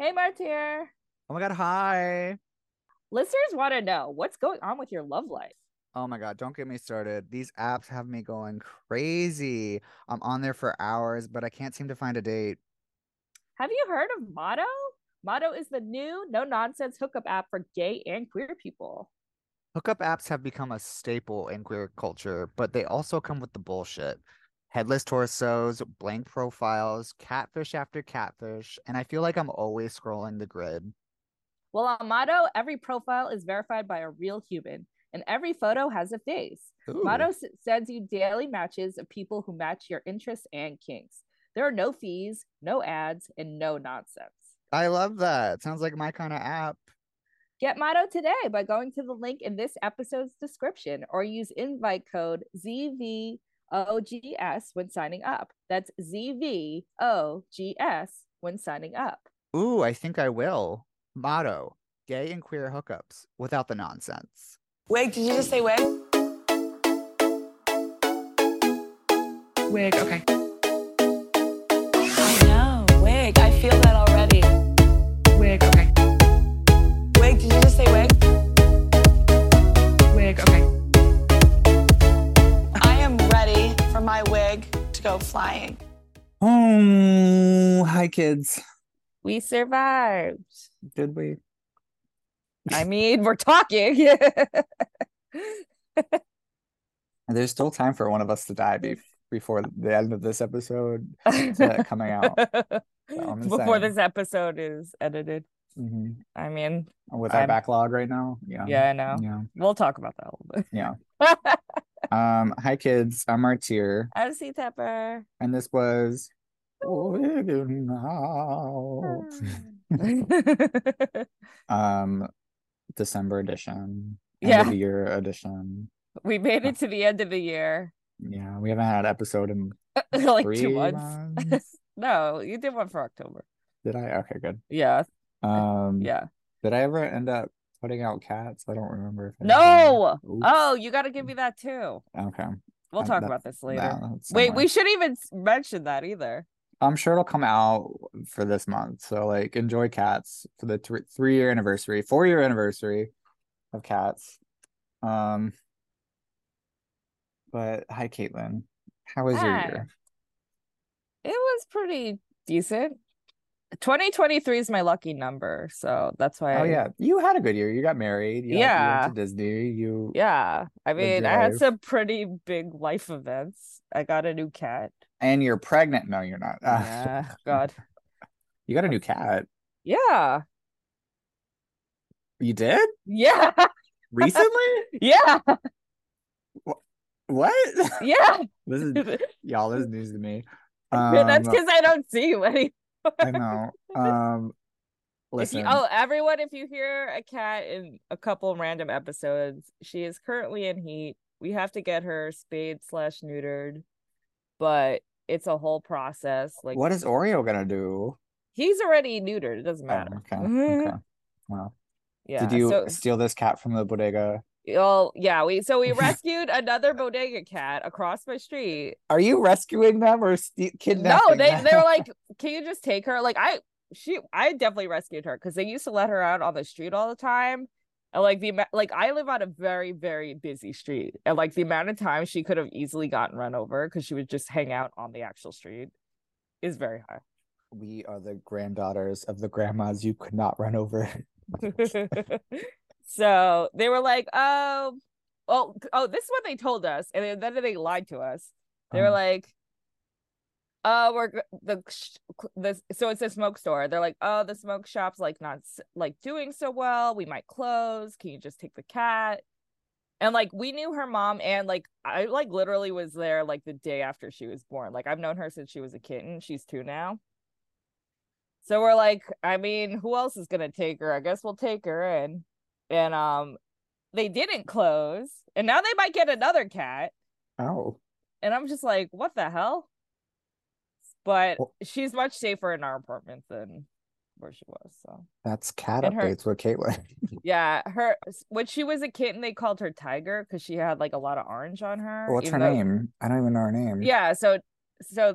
Hey, Martyr. Oh my god, hi. Listeners want to know what's going on with your love life. Oh my god, don't get me started. These apps have me going crazy. I'm on there for hours, but I can't seem to find a date. Have you heard of Motto? Motto is the new no nonsense hookup app for gay and queer people. Hookup apps have become a staple in queer culture, but they also come with the bullshit. Headless torsos, blank profiles, catfish after catfish, and I feel like I'm always scrolling the grid. Well, on Motto, every profile is verified by a real human, and every photo has a face. Ooh. Motto s- sends you daily matches of people who match your interests and kinks. There are no fees, no ads, and no nonsense. I love that. Sounds like my kind of app. Get Motto today by going to the link in this episode's description or use invite code ZVOGS when signing up. That's ZVOGS when signing up. Ooh, I think I will. Motto gay and queer hookups without the nonsense. Wig, did you just say wig? Wig, okay. Go flying. Oh, hi kids. We survived. Did we? I mean, we're talking. There's still time for one of us to die be- before the end of this episode coming out. I'm Before this episode is edited. Mhm. I mean, With our I'm- backlog right now. Yeah. yeah, I know. Yeah. We'll talk about that a little bit. Yeah. Um, hi kids. I'm Martyr, I'm C Tepper. and this was Wiggin' Out. um December edition. End Yeah. of the year edition. we made it to the end of the year. Yeah, we haven't had an episode in like three two months. months. no, you did one for October. Did I? Okay, good. Yeah, Um yeah. did I ever end up putting out cats? I don't remember if No. Oh, you got to give me that too. Okay. We'll Um, talk that- about this later. Wait, we should even mention that either. I'm sure it'll come out for this month. So like enjoy cats for the th- three year anniversary, four year anniversary of cats. Um but hi Caitlin. How was your year? It was pretty decent. 2023 is my lucky number, so that's why. Oh I- yeah. You had a good year. You got married. You, Yeah. you went to Disney. You Yeah, I mean, I had some pretty big life events. I got a new cat. and you're pregnant. No, you're not. Ah, Yeah, God. you got a new cat. Yeah, You did? yeah, Recently? yeah, what? yeah. this is y'all, this is news to me. That's Um, because I don't see you anymore. I know. Um listen. you, oh, everyone, if you hear a cat in a couple random episodes, she is currently in heat. We have to get her spayed slash neutered, but it's a whole process. Like, what is Oreo gonna do? he's already neutered. It doesn't Oh, matter. okay. Okay. Wow. Yeah. Did you so, steal this cat from the bodega? Well, yeah. We so we rescued another bodega cat across my street. Are you rescuing them or ste- kidnapping No, they them? they were like, "Can you just take her?" Like I, she, I definitely rescued her because they used to let her out on the street all the time, and like the like I live on a very very busy street, and like the amount of time she could have easily gotten run over because she would just hang out on the actual street is very high. we are the granddaughters of the grandmas you could not run over. so they were like, "Oh, oh, oh!" This is what they told us, and then, they lied to us. They were Um, like, "Oh, we're the the so it's a smoke store." They're like, "Oh, the smoke shop's like not like doing so well. We might close. Can you just take the cat?" And like we knew her mom, and like I like literally was there like the day after she was born. Like I've known her since she was a kitten. She's two now. So we're like, I mean, who else is gonna take her? I guess we'll take her. And and um, they didn't close, and now they might get another cat. oh. And I'm just like, what the hell? But Well- she's much safer in our apartment than where she was. So That's cat And her- updates with Caitlin. yeah, her when she was a kitten, they called her Tiger because she had like a lot of orange on her. What's her though- name? I don't even know her name. Yeah, so so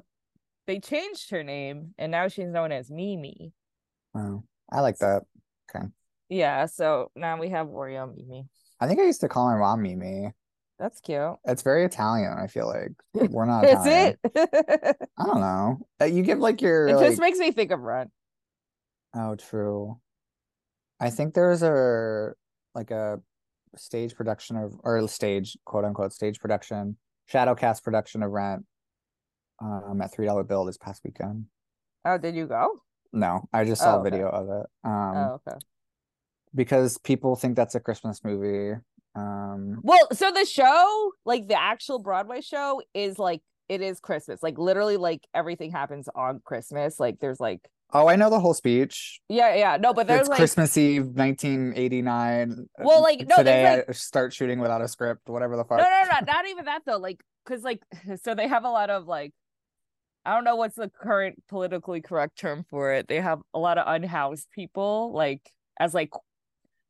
they changed her name and now she's known as Mimi. Wow. I like that. Yeah, so now we have Oreo Mimi. I think I used to call my mom Mimi. That's cute. It's very Italian, I feel like. We're not Is Italian. it? I don't know. Uh, You give like your it like just makes me think of Rent. Oh, true. I think there's a like a stage production of or stage quote unquote stage production, shadow cast production of Rent um at three dollar bill this past weekend. Oh, did you go? No, I just saw Oh, a video of it. Um oh, okay. Because people think that's a Christmas movie. Um Well, so the show, like the actual Broadway show, is like it is Christmas. Like literally, like everything happens on Christmas. Like there's like oh I know the whole speech. yeah, yeah. No, but there's It's like Christmas Eve 1989. Well, like, no, today like- I start shooting without a script, whatever the fuck. no, no, no, not even that though. Like, cause like so they have a lot of like I don't know what's the current politically correct term for it. They have a lot of unhoused people, like as like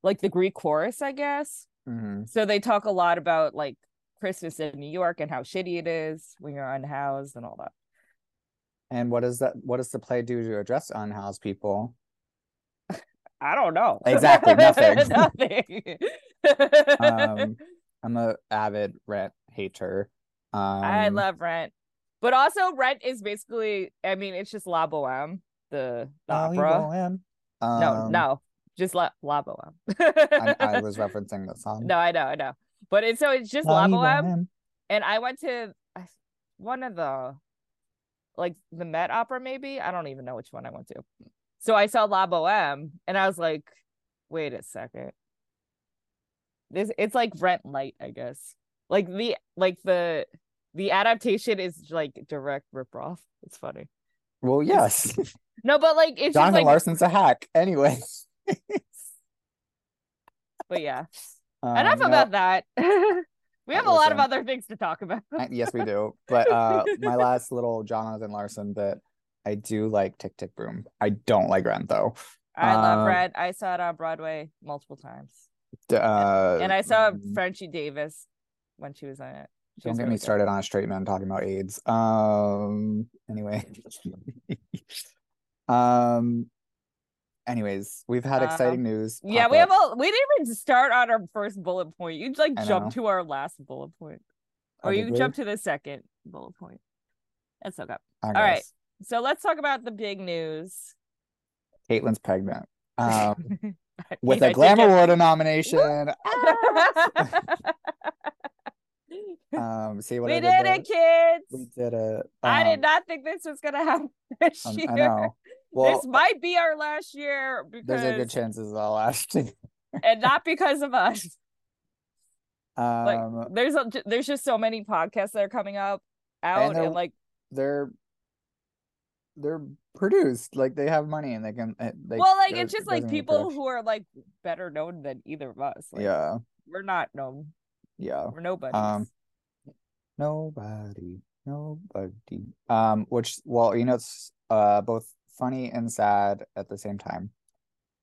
like the Greek chorus, I guess. Mhm. So they talk a lot about like Christmas in New York and how shitty it is when you're unhoused and all that. And what does that what does the play do to address unhoused people? I don't know. Exactly, nothing. nothing. Um I'm a avid rent hater. Um I love Rent, but also Rent is basically. I mean, it's just La Boheme, the, the Oh, you opera. in. no, Um, no, just La La Boheme. I, I was referencing the song. no, I know, I know, but it's so it's just La La you Boheme, and I went to one of the like the Met Opera, maybe I don't even know which one I went to. So I saw La Boheme, and I was like, wait a second. This it's like Rent Light, I guess. Like the like the the adaptation is like direct ripoff. It's funny. Well, yes. No, but like it's Jonathan just like Larson's a hack. Anyway. But yeah. Um, Enough no, about that. we have a lot of other things to talk about. Yes, we do. But uh my last little Jonathan Larson bit, I do like Tick Tick Boom. I don't like Rent though. I love Um, Rent. I saw it on Broadway multiple times. Uh, and I saw mm, Frenchie Davis when she was on it. She Don't get really me good. started on a straight man talking about AIDS. Um. Anyway. um. Anyways, we've had Uh, exciting news. Yeah, we have up. a we didn't even start on our first bullet point. You like I jump to our last bullet point. Or you jump to the second bullet point. That's okay. All right. So let's talk about the big news. Caitlin's pregnant. Um, with a I a Glamour think Award nomination. Um, see what we I did did, it, kids. We did it. I did Um, not think this was gonna happen this um, year. I know. Well, this might be our last year because there's a good chance this is our last. year. and not because of us. Like um, there's a, there's just so many podcasts that are coming up out and, they're- like they're they're produced like they have money and they can. uh, Like, well like it's just like people who are like better known than either of us. Like, Yeah, we're not known. yeah. We're nobody. Um, Nobody, nobody. Um, which, well, you know, it's uh both funny and sad at the same time.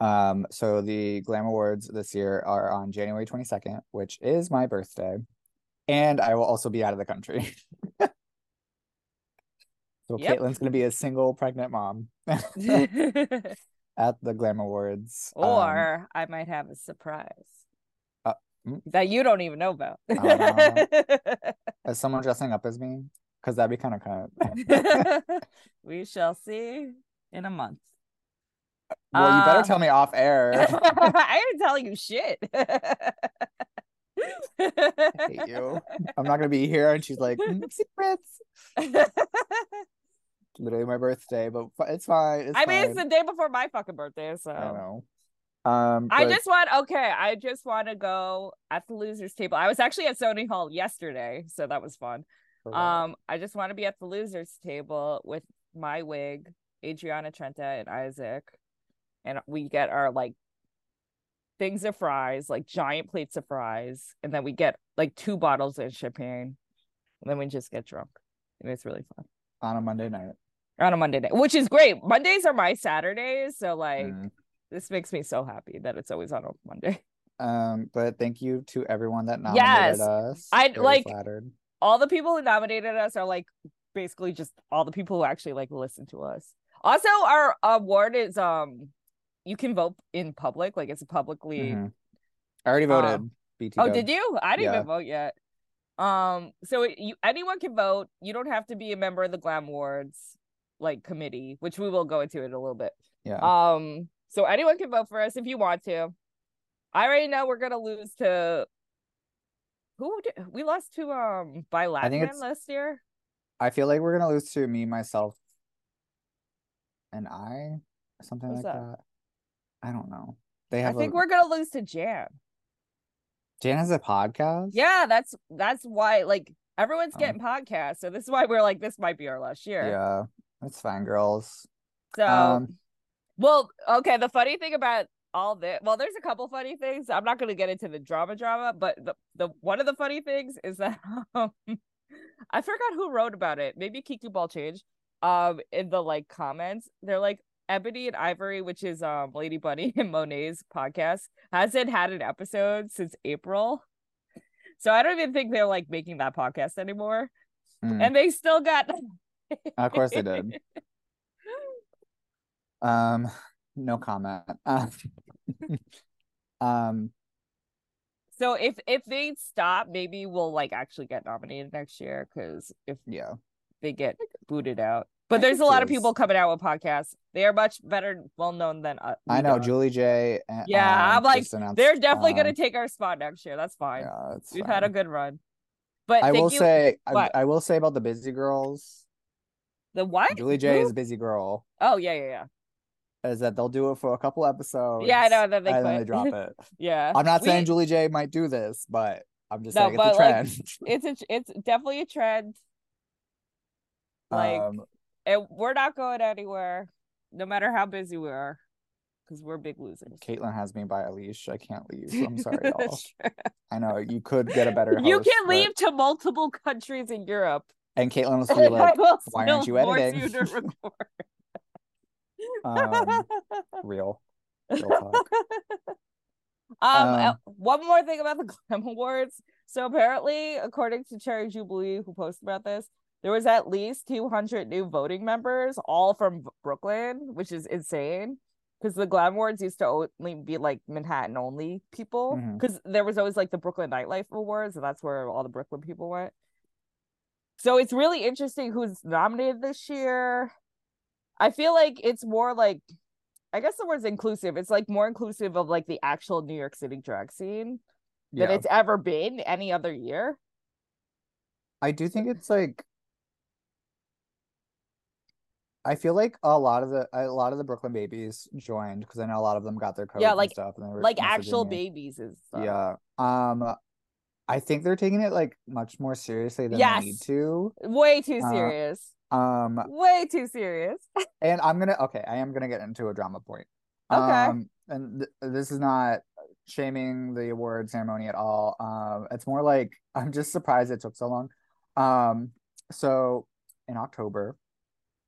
Um, so the Glam Awards this year are on January 22nd, which is my birthday, and I will also be out of the country. So Yep. Caitlin's gonna be a single pregnant mom at the Glam Awards. Um, or I might have a surprise Uh, mm. that you don't even know about. Uh, is someone dressing up as me? Because that'd be kind of kind of. we shall see in a month. Well, you better Uh, tell me off air. I didn't tell you shit. I hate you. I'm not gonna be here, and she's like, "Mm, secrets. Literally my birthday, but it's fine. It's I mean, it's the day before my fucking birthday, so I don't know. Um, I just want okay. I just want to go at the losers table. I was actually at Sony Hall yesterday, so that was fun. Um, I just want to be at the losers table with my wig, Adriana Trenta, and Isaac, and we get our like things of fries, like giant plates of fries, and then we get like two bottles of champagne, and then we just get drunk, and it's really fun on a Monday night. on a Monday night, which is great. Mondays are my Saturdays, so like Mm. this makes me so happy that it's always on a Monday. Um, but thank you to everyone that nominated Yes. us. Very like- flattered. all the people who nominated us are like basically just all the people who actually like listen to us. Also, our award is um you can vote in public, like it's publicly. Mhm. I already Um, voted. BT. Oh, did you? I didn't Yeah. even vote yet. Um, so it, you anyone can vote. You don't have to be a member of the Glam Awards like committee, which we will go into in a little bit. Yeah. Um, so anyone can vote for us if you want to. I already know we're gonna lose to who did, we lost to um by I think Latman it's- last year. I feel like we're gonna lose to me, myself, and I, something Who's like that? that. I don't know. They have. I think a, we're gonna lose to Jan. Jan has a podcast. Yeah, that's that's why like everyone's Oh. getting podcasts. So this is why we're like this might be our last year. Yeah, that's fine, girls. So Um, well, okay, the funny thing about all this well, there's a couple funny things. I'm not gonna get into the drama drama, but the, the one of the funny things is that um, I forgot who wrote about it. Maybe Kiki Ball Change. Um in the like comments, they're like Ebony and Ivory, which is um Lady Bunny and Monet's podcast, hasn't had an episode since April. So I don't even think they're like making that podcast anymore. mm, And they still got of course they did. Um, no comment. Uh, um, So if if they stop, maybe we'll like actually get nominated next year because if yeah. They get booted out. But there's a lot of people coming out with podcasts. They are much better, well known than uh, I we know are. Julie J. uh, Yeah, um, I'm like, just announced, They're definitely um, gonna take our spot next year. That's fine. Yeah, it's We've had a good run. But I thank will you. say, I, I will say about the busy girls. the what? Julie J Who? is a busy girl. Oh yeah, yeah, yeah. Is that they'll do it for a couple episodes? Yeah, I know, and then they and then they drop it. Yeah. I'm not saying We- Julie J might do this, but I'm just No, saying it's a but, like, trend. it's a it's definitely a trend. Like um, and we're not going anywhere, no matter how busy we are, because we're big losers. Caitlin has me by a leash. I can't leave. I'm sorry. I know you could get a better. you host, can but- leave to multiple countries in Europe. and Caitlin will be like, will "Why aren't you editing?" you um, real, real. Um, uh, Um, one more thing about the Glam Awards. So apparently, according to Cherry Jubilee, who posted about this, there was at least 200 new voting members, all from Brooklyn, which is insane. Because the Glam Awards used to only be like Manhattan only people. Mm-hmm. Because there was always like the Brooklyn Nightlife Awards, and that's where all the Brooklyn people went. So it's really interesting who's nominated this year. I feel like it's more like I guess the word's inclusive. It's like more inclusive of like the actual New York City drag scene than Yeah, it's ever been any other year. I do think it's like. I feel like a lot of the a lot of the Brooklyn babies joined because I know a lot of them got their codes Yeah, and like- stuff, and they were Like actual me. babies is stuff. Yeah. Um, I think they're taking it like much more seriously than Yes. they need to. Way too Uh, serious. Um, Way too serious. and I'm gonna okay, I am gonna get into a drama point. Okay. Um, and th- this is not shaming the award ceremony at all. Um, it's more like I'm just surprised it took so long. Um, so in October,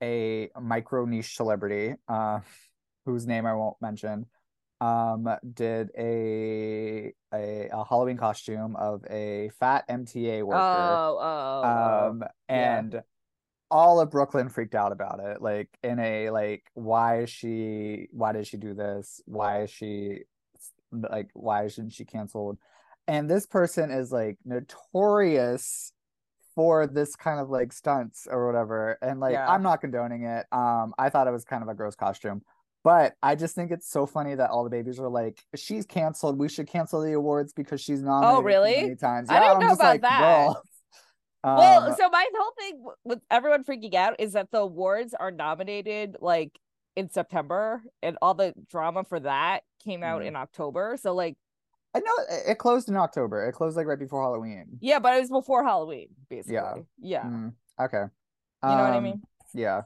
a micro niche celebrity, uh, whose name I won't mention, um, did a a, a Halloween costume of a fat MTA worker. Oh, oh, oh. um yeah. and all of brooklyn freaked out about it like in a like why is she why did she do this why is she like why isn't she canceled and this person is like notorious for this kind of like stunts or whatever and like Yeah. i'm not condoning it um i thought it was kind of a gross costume but i just think it's so funny that all the babies are like she's canceled we should cancel the awards because she's nominated Oh, really? many times I don't I'm know about like, that. well, Um, so my whole thing with everyone freaking out is that the awards are nominated like in September and all the drama for that came out Mhm. in October. So like I know it- closed in October. It closed like right before Halloween. yeah, but it was before Halloween, basically. Yeah. Yeah. Mm, okay. You know what I Um, mean? Yeah.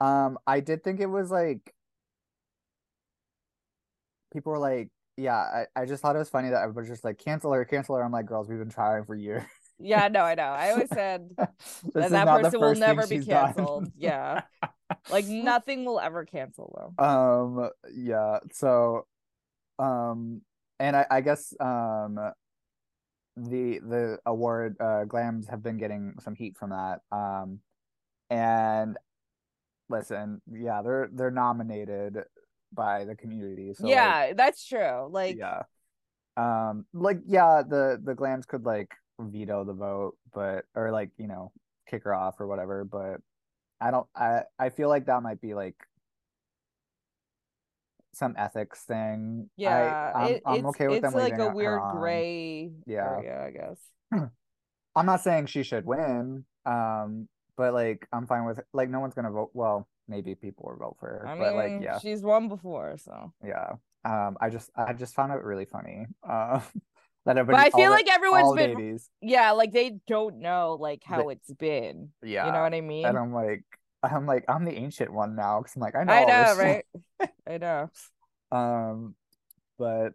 Um, I did think it was like people were like, yeah, I, I just thought it was funny that everybody's just like cancel her, cancel her. I'm like, girls, we've been trying for years. Yeah, no, I know. I always said that that person will never be canceled. Yeah. Like nothing will ever cancel though. Um, yeah. So, um, and I, I guess um, the the award uh glams have been getting some heat from that. Um, and listen, yeah, they're they're nominated, by the community. So like, yeah, that's true. Like, yeah. Um, like yeah, the the glams could like veto the vote, but or like you know kick her off or whatever. But I don't. I I feel like that might be like some ethics thing. yeah, I, I'm, it- I'm it's, okay with it's them like a weird gray Yeah. area, I guess. I'm not saying she should win. Um, but like I'm fine with like no one's gonna vote. Well, maybe people will vote for her, I but mean, like yeah, she's won before, so. yeah. Um, I just I just found it really funny. Uh, that But I feel like the, everyone's been, ladies, yeah, like they don't know like how it's been. yeah. You know what I mean? and I'm like, I'm like, I'm the ancient one now because I'm like, I know. I all know, right? I know. Um, but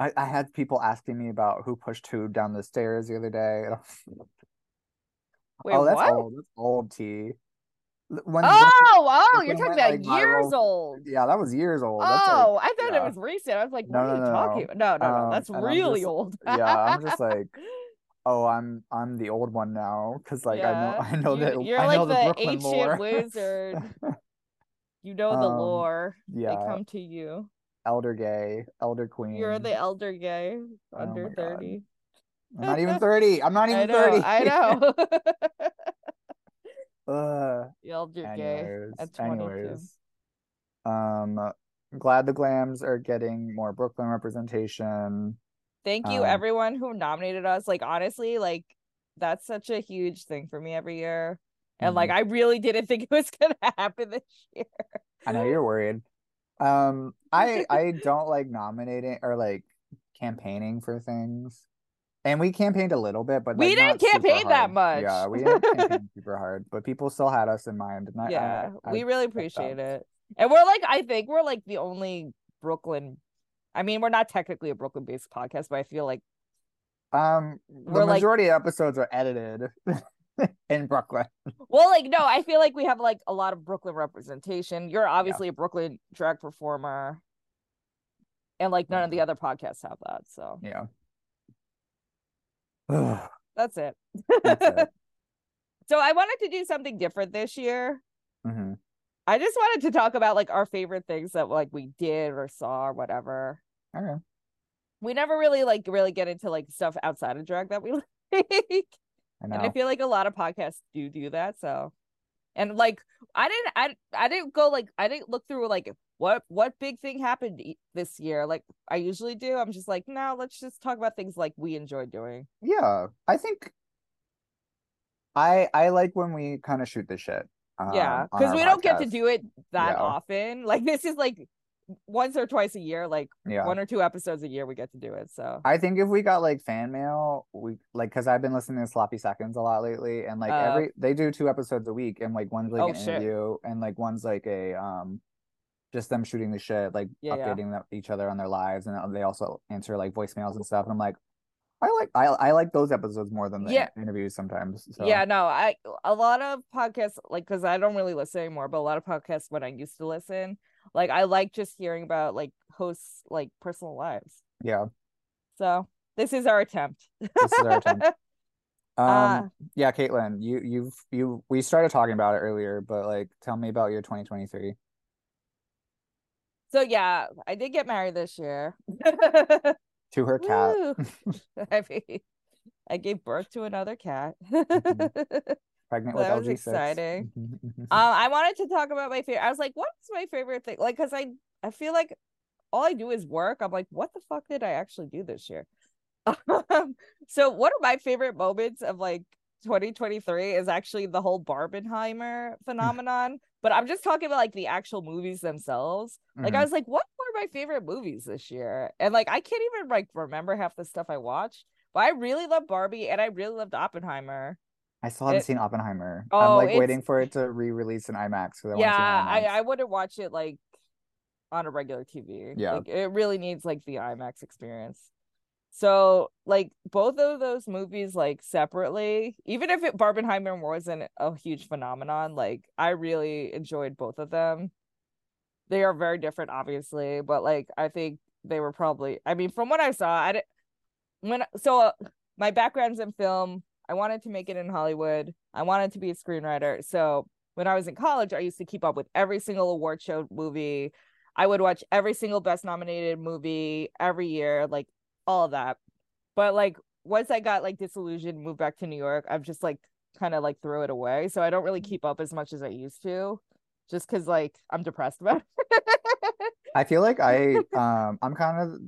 I I had people asking me about who pushed who down the stairs the other day. Wait, oh, that's what? old. That's old tea. When, Oh, oh, you're talking went, about like, years viral- old. yeah, that was years old. That's like, Oh, I thought yeah. it was recent. I was like, No, what are no, you no, talking? No, no, no. Um, That's really just- old. yeah, I'm just like, oh, I'm I'm the old one now because like I know Yeah. I know you, that You're I like know the, the Brooklyn ancient lore. wizard. You know the Um, lore. They come to you. elder gay, elder queen. You're the elder gay Oh under my God. 30. I'm not even 30. I'm not I even know, 30. I know. The elder gay anyways, at 22. anyways. Um glad the glams are getting more Brooklyn representation. Thank you Um, everyone who nominated us. Like honestly, like that's such a huge thing for me every year. And Mm-hmm. like I really didn't think it was gonna happen this year. I know you're worried. Um I I don't like nominating or like campaigning for things. And we campaigned a little bit, but We didn't campaign that much Yeah, we didn't campaign super hard, but people still had us in mind. And I, yeah, I, we really appreciate it. And we're like, I think we're like the only Brooklyn. I mean, we're not technically a Brooklyn based podcast, but I feel like um the We're, like- majority of episodes are edited in Brooklyn. well, like, no, I feel like we have like a lot of Brooklyn representation. You're obviously a Brooklyn drag performer. And like none of the other podcasts have that. So Yeah. That's it. That's it. so I wanted to do something different this year. Mhm. I just wanted to talk about like our favorite things that like we did or saw or whatever. Okay. We never really like really get into like stuff outside of drag that we like. I know. And I feel like a lot of podcasts do do that. So, and like I didn't, I I didn't go like I didn't look through like what what big thing happened this year like I usually do. I'm just like, no, let's just talk about things like we enjoy doing. yeah, I think I I like when we kind of shoot the shit. Yeah, um, on because we don't get to do it that Yeah. often. Like this is like once or twice a year, like Yeah. one or two episodes a year we get to do it. So I think if we got like fan mail, we like because I've been listening to Sloppy Seconds a lot lately, and like Uh, every they do two episodes a week, and like one's like Oh, an shit. interview, and like one's like a um, just them shooting the shit, like Yeah, yeah. updating them, each other on their lives, and uh, they also answer like voicemails and stuff. And I'm like, I like I I like those episodes more than the Yeah. interviews sometimes. So yeah, no, I a lot of podcasts like because I don't really listen anymore, but a lot of podcasts when I used to listen, like I like just hearing about like hosts like personal lives. yeah, So this is our attempt. this is our attempt. Um, Uh, yeah, Caitlin, you you've you we started talking about it earlier, but like, tell me about your 2023. so yeah, I did get married this year. To her cat. I mean, I gave birth to another cat. pregnant That with was LG6. exciting. Mhm, mhm. Um, I wanted to talk about my favorite. I was like, what's my favorite thing? Like, cause I I feel like all I do is work. I'm like, what the fuck did I actually do this year? Um, so one of my favorite moments of like 2023 is actually the whole Barbenheimer phenomenon. but I'm just talking about like the actual movies themselves. Like I Mhm. was like, what my favorite movies this year? And like I can't even like remember half the stuff I watched. But I really love Barbie and I really loved Oppenheimer. I still haven't it- seen Oppenheimer. Oh, I'm like waiting for it to re-release in IMAX because I yeah, want to see it in I, I wouldn't watch it like on a regular TV. Yeah. Like it really needs like the IMAX experience. So like both of those movies like separately, even if it Barbenheimer wasn't a huge phenomenon, like I really enjoyed both of them. They are very different, obviously, but like I think they were probably I mean, from what I saw, I didn't when so uh, my background's in film. I wanted to make it in Hollywood. I wanted to be a screenwriter. So when I was in college, I used to keep up with every single award show movie. I would watch every single best nominated movie every year, like all of that. But like once I got like disillusioned, moved back to New York, I've just like kind of like threw it away. So I don't really keep up as much as I used to, just because like I'm depressed about it. I feel like I um I'm kind of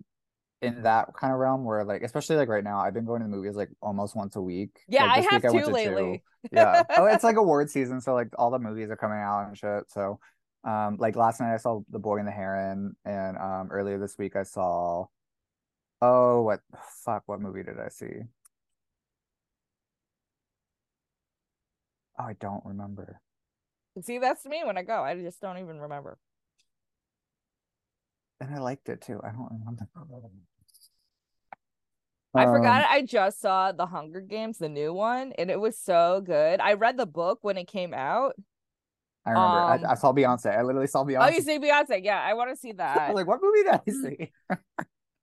in that kind of realm where like especially like right now I've been going to the movies like almost once a week. Yeah, Like, I have week to two. Yeah. Oh, it's like award season, so like all the movies are coming out and shit. So um like last night I saw The Boy and the Heron and um earlier this week I saw oh what fuck what movie did I see? Oh, I don't remember. See, that's me when I go. I just don't even remember. And I liked it too. I don't remember. I Um, forgot I just saw The Hunger Games, the new one, and it was so good. I read the book when it came out. I remember. um, I, I saw Beyonce. I literally saw Beyonce. Oh, you see Beyonce? Yeah, I want to see that. like, what movie did I see?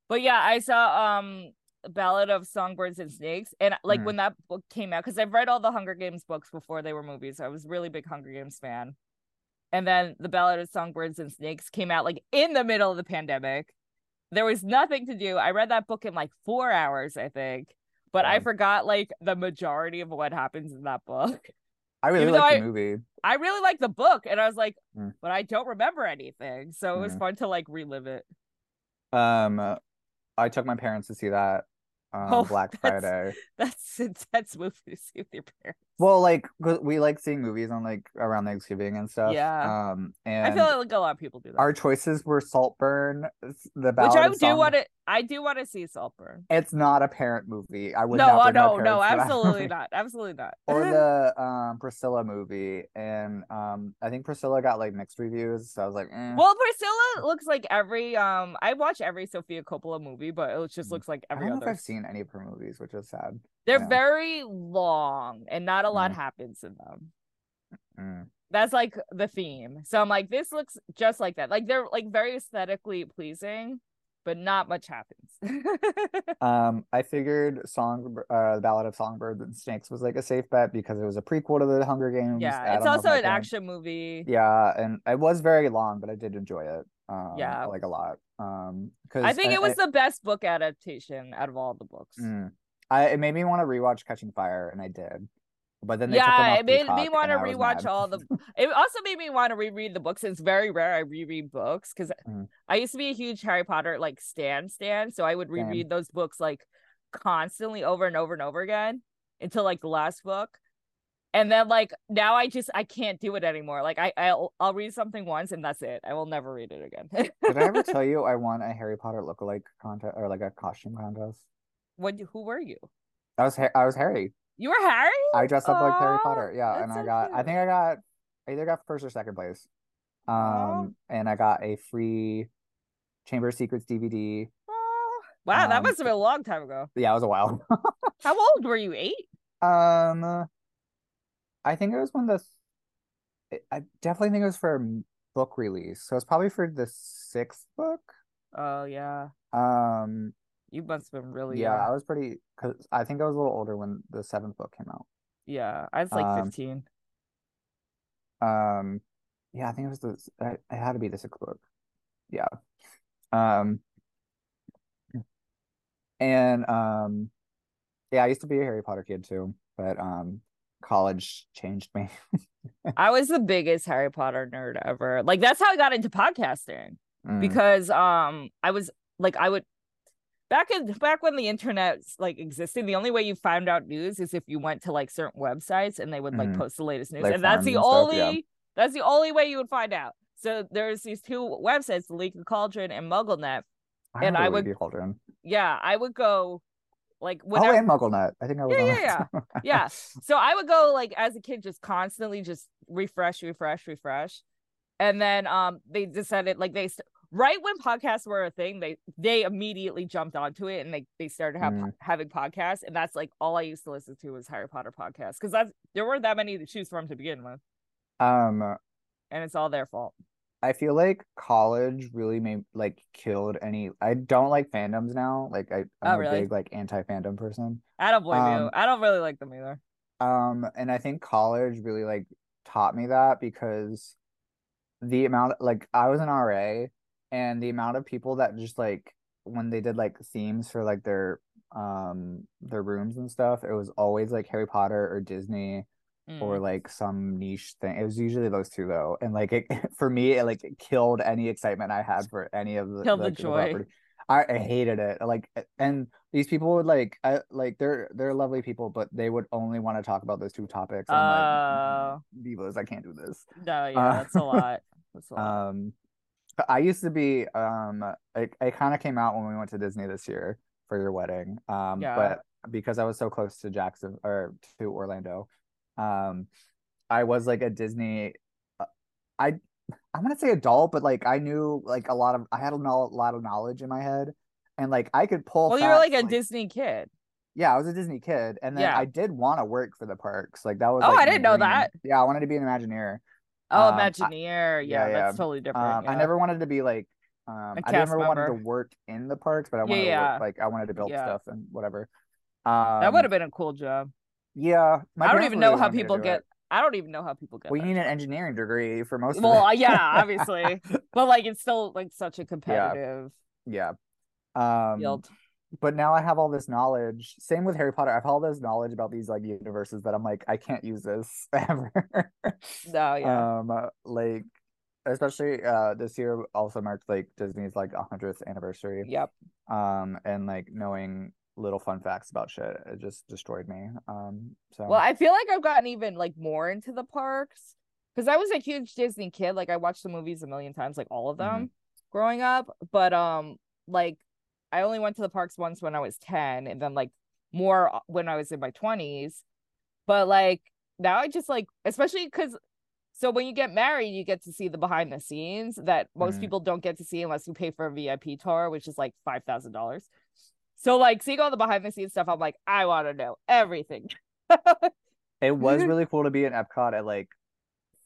But yeah, I saw um Ballad of Songbirds and Snakes, and like Mm. when that book came out, because I've read all the Hunger Games books before they were movies. I was a really big Hunger Games fan, and then the Ballad of Songbirds and Snakes came out like in the middle of the pandemic. There was nothing to do. I read that book in like four hours, I think, but I forgot like the majority of what happens in that book. I really like the movie. I really like the book, and I was like, Mm. but I don't remember anything, so it was Mm. fun to like relive it. Um, I took my parents to see that on Oh, Black that's- Friday. That's intense movie to see with your parents. Well, like we like seeing movies on like around Thanksgiving and stuff. Yeah. Um, and I feel like a lot of people do that. our choices were Saltburn, the Which I do want to. I do want to see Saltburn. It's not a parent movie. I would No, uh, no, no, parents to that absolutely not. Absolutely not. or the um Priscilla movie, and um I think Priscilla got like mixed reviews, so I was like, eh. well, Priscilla looks like every um. I watch every Sofia Coppola movie, but it just Mm. looks like I don't know if I've seen any of her movies, which is sad. They're yeah. very long, and not a lot happens in them. Mm. That's like the theme. So I'm like, this looks just like that. Like they're like very aesthetically pleasing, but not much happens. Um, I figured Song, uh, the Ballad of Songbirds and Snakes was like a safe bet because it was a prequel to the Hunger Games. I yeah, it's don't know if also an action movie. Yeah, and it was very long, but I did enjoy it. Um, Yeah. like a lot. Um, because I think it was the best book adaptation out of all the books. Mm. I it made me want to rewatch Catching Fire, and I did. But then yeah, it made me want to rewatch all the. It also made me want to reread the books. It's very rare I reread books because Mhm. I used to be a huge Harry Potter like stan stan, so I would reread those books like constantly over and over and over again until like the last book. And then like now I just I can't do it anymore. Like I I'll, I'll read something once and that's it. I will never read it again. Did I ever tell you I won a Harry Potter lookalike contest or like a costume contest? what who were you? I was I was Harry. You were Harry? I dressed up like Harry Potter. Yeah, and I so got I think I got I either got first or second place. Um, and I got a free Chamber of Secrets DVD. Wow, that Um, must have been a long time ago. Yeah, it was a while. How old were you? Eight? Um, I think it was when the it- I definitely think it was for book release, so it's probably for the sixth book. Oh yeah. Um, You must have been really yeah, I was pretty because I think I was a little older when the seventh book came out. Yeah, I was like Um, 15. Um, yeah, I think it was the it had to be the sixth book. Yeah. Um, and um, yeah, I used to be a Harry Potter kid too, but um, college changed me. I was the biggest Harry Potter nerd ever. Like that's how I got into podcasting Mm, because um I was like I would back in back when the internet like existed, the only way you found out news is if you went to like certain websites and they would like Mhm. post the latest news. Like and that's the and stuff, only yeah. that's the only way you would find out. So there's these two websites, the Leaky Cauldron and MuggleNet. I and I would- Leaky Cauldron. Yeah, I would go like Oh, and MuggleNet. I think I was Yeah, on yeah, yeah. So I would go like as a kid, just constantly just refresh, refresh, refresh, and then um they decided like they right when podcasts were a thing, they they immediately jumped onto it and they they started have, Mm. having podcasts, and that's like all I used to listen to was Harry Potter podcasts because that's there weren't that many to choose from to begin with, Um, and it's all their fault. I feel like college really made like killed any. I don't like fandoms now. Like I, I'm Oh, a really? big like anti-fandom person. I don't blame you. Um, I don't really like them either. Um, and I think college really like taught me that because the amount like I was an RA and the amount of people that just like when they did like themes for like their um their rooms and stuff, it was always like Harry Potter or Disney or Mm. like some niche thing. It was usually those two though. And like it, for me, it like it killed any excitement I had for any of the Killed the like, joy. property. I, I hated it. Like and these people would like I like they're they're lovely people, but they would only want to talk about those two topics. And I'm Oh. like divas, I can't do this. No, yeah, Uh, that's a lot. That's a lot. Um I used to be um it, it kind of came out when we went to Disney this year for your wedding. Um Yeah. but because I was so close to Jackson or to Orlando, um I was like a Disney uh, I I want to say adult, but like I knew like a lot of I had a no- lot of knowledge in my head and like I could pull well, you were like a Disney kid. yeah, I was a Disney kid, and then Yeah. I did want to work for the parks. Like that was. Oh, like, I didn't know dream. that. Yeah, I wanted to be an Imagineer. Oh, Um, I- Imagineer. yeah, Yeah, yeah. that's totally different. Um, I never wanted to be like. Um, I didn't cast ever wanted to work in the parks, but I Yeah, wanted to work, like I wanted to build Yeah. stuff and whatever. Um, That would have been a cool job. Yeah, I don't even really know how wanted me to people get. it. I don't even know how people get. Well, you need an engineering degree for most Well, yeah, obviously, but like it's still like such a competitive yeah. Um, field. But now I have all this knowledge. Same with Harry Potter. I have all this knowledge about these like universes that I'm like, I can't use this ever. No, yeah, Um, uh, like especially uh this year also marked like Disney's like 100th anniversary. yep. Um, and like knowing little fun facts about shit, it just destroyed me. Um, so Well, I feel like I've gotten even like more into the parks because I was a huge Disney kid. Like I watched the movies a million times, like all of them Mhm. growing up. But um, like I only went to the parks once when I was ten, and then like more uh, when I was in my twenties. But like now, I just like, especially because. So when you get married, you get to see the behind the scenes that most Mhm. people don't get to see unless you pay for a VIP tour, which is like five thousand dollars. So like seeing all the behind the scenes stuff, I'm like, I want to know everything. it was really cool to be in Epcot at like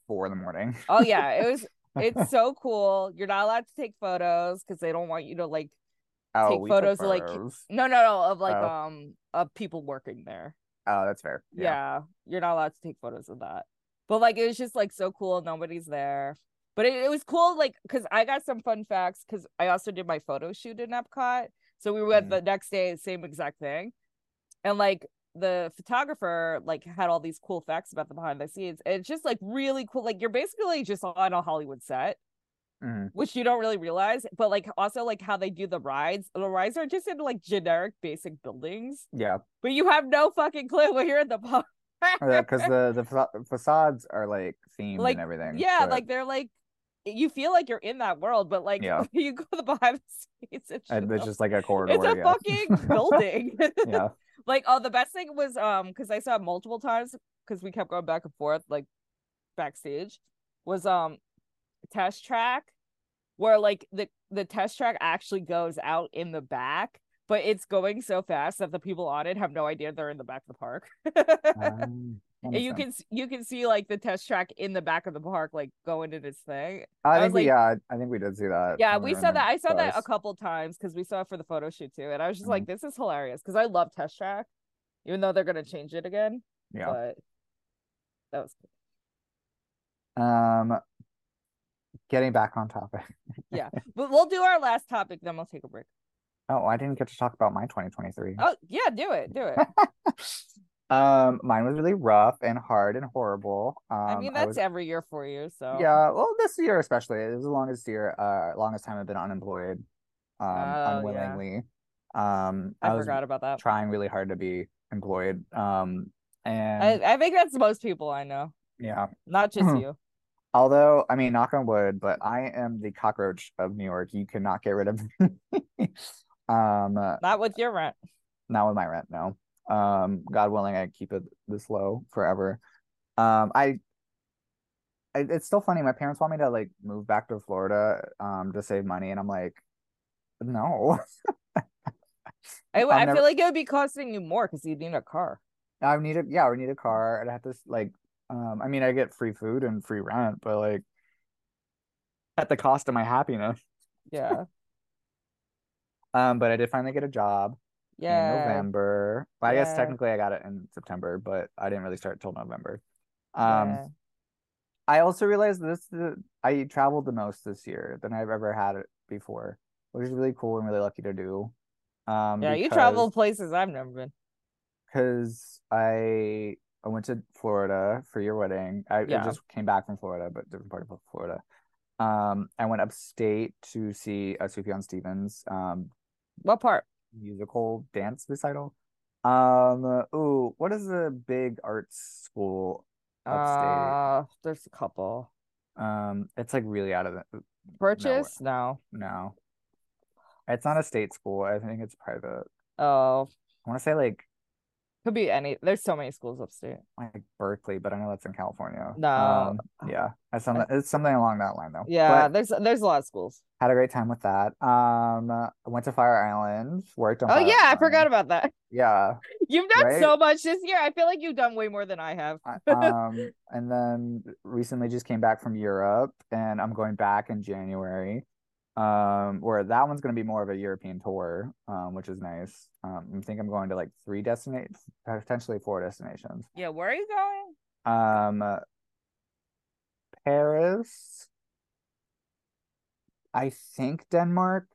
four in the morning. Oh yeah, it was. It's so cool. You're not allowed to take photos because they don't want you to like. Oh, take photos of, like. No, no, no. Of like Oh. um of people working there. Oh, that's fair. Yeah. you're not allowed to take photos of that. But like it was just like so cool. Nobody's there. But it, it was cool, like because I got some fun facts because I also did my photo shoot in Epcot. So we went Mhm. the next day, same exact thing. And like the photographer like had all these cool facts about the behind the scenes. And it's just like really cool. Like you're basically just on a Hollywood set. Mhm. which you don't really realize, but like also like how they do the rides. The rides are just in like generic basic buildings, Yeah, but you have no fucking clue when you're in the park. because the the fa- facades are like themed like and everything. yeah, like they're like you feel like you're in that world, but like Yeah. you go to the behind the scenes, it's just, and it's just like a corridor. it's a yeah. fucking building. yeah. like oh the best thing was um because i saw it multiple times because we kept going back and forth like backstage was um test track where like the the test track actually goes out in the back but it's going so fast that the people on it have no idea they're in the back of the park Um, and you can you can see like the test track in the back of the park like going in its thing I I think was we, like- yeah, I think we did see that. yeah we saw that i saw that a couple times because we saw it for the photo shoot too and i was just Mhm. like this is hilarious because i love test track even though they're gonna change it again Yeah. but that was Um, getting back on topic. yeah but we'll do our last topic then we'll take a break Oh, I didn't get to talk about my 2023. oh yeah do it do it Um, mine was really rough and hard and horrible. Um, i mean that's was, every year for you so yeah, well, this year especially, it was the longest year, uh, longest time I've been unemployed, um, Oh, yeah. unwillingly. Um, i, I was forgot about that trying really hard to be employed. Um, and I, I think that's most people i know yeah, not just you although I mean, knock on wood, but I am the cockroach of New York. You cannot get rid of me. Um, uh, not with your rent not with my rent, no. Um, God willing, I keep it this low forever. Um, I, I, it's still funny. My parents want me to like move back to Florida, um, to save money, and I'm like, no. i, I'm never- feel like it would be costing you more because you'd need a car I need a yeah, I need a car. I'd have to like, um, I mean, I get free food and free rent, but like, at the cost of my happiness. yeah Um, but I did finally get a job in yeah November. Well, I guess technically I got it in September, but I didn't really start till November. Um. yeah. I also realized this the I traveled the most this year than I've ever had it before, which is really cool and really lucky to do. Um, Yeah, you travel places I've never been. because I I went to Florida for your wedding. I, I just came back from Florida, but different part of Florida. Um, I went upstate to see uh, Sufjan Stevens um What part? musical dance recital. Um, ooh, what is the big arts school upstate? Uh, there's a couple. Um, it's like really out of the Purchase? No. no. It's not a state school. I think it's private. Oh, I want to say like could be any. There's so many schools upstate. like Berkeley, but I know that's in California. No. Um, yeah, it's something. It's something along that line though. Yeah, But there's there's a lot of schools. had a great time with that. Um, I went to Fire Island. Worked on. Oh Fire yeah, I forgot about that. Yeah. You've done Right? so much this year. I feel like you've done way more than I have. Um, and then recently just came back from Europe, and I'm going back in January. Um, where that one's going to be more of a European tour, um, which is nice. Um, I think I'm going to like three destinations, potentially four destinations. Yeah, where are you going? Um, Paris. I think Denmark,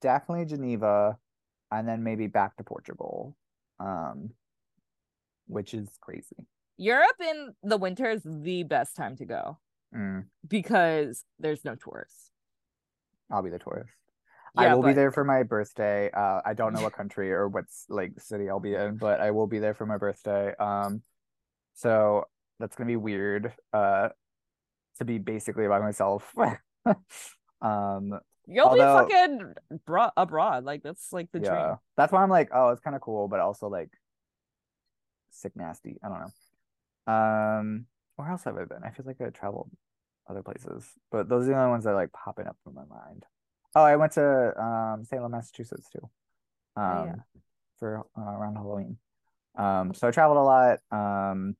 definitely Geneva, and then maybe back to Portugal. Um, which is crazy. Europe in the winter is the best time to go Mm, because there's no tourists. I'll be the tourist. Yeah, I will be there for my birthday. Uh, I don't know what country or what like city I'll be in, but I will be there for my birthday. Um, so that's gonna be weird. Uh, to be basically by myself. um, You'll Although- be fucking bro- abroad. Like that's like the yeah, dream. that's why I'm like, oh, it's kind of cool, but also like sick nasty. I don't know. Um, where else have I been? I feel like I traveled other places, but those are the only ones that are like popping up in my mind. Oh, I went to um Salem, Massachusetts too. Um, Oh, yeah. for uh, around Halloween. Um, so I traveled a lot. Um,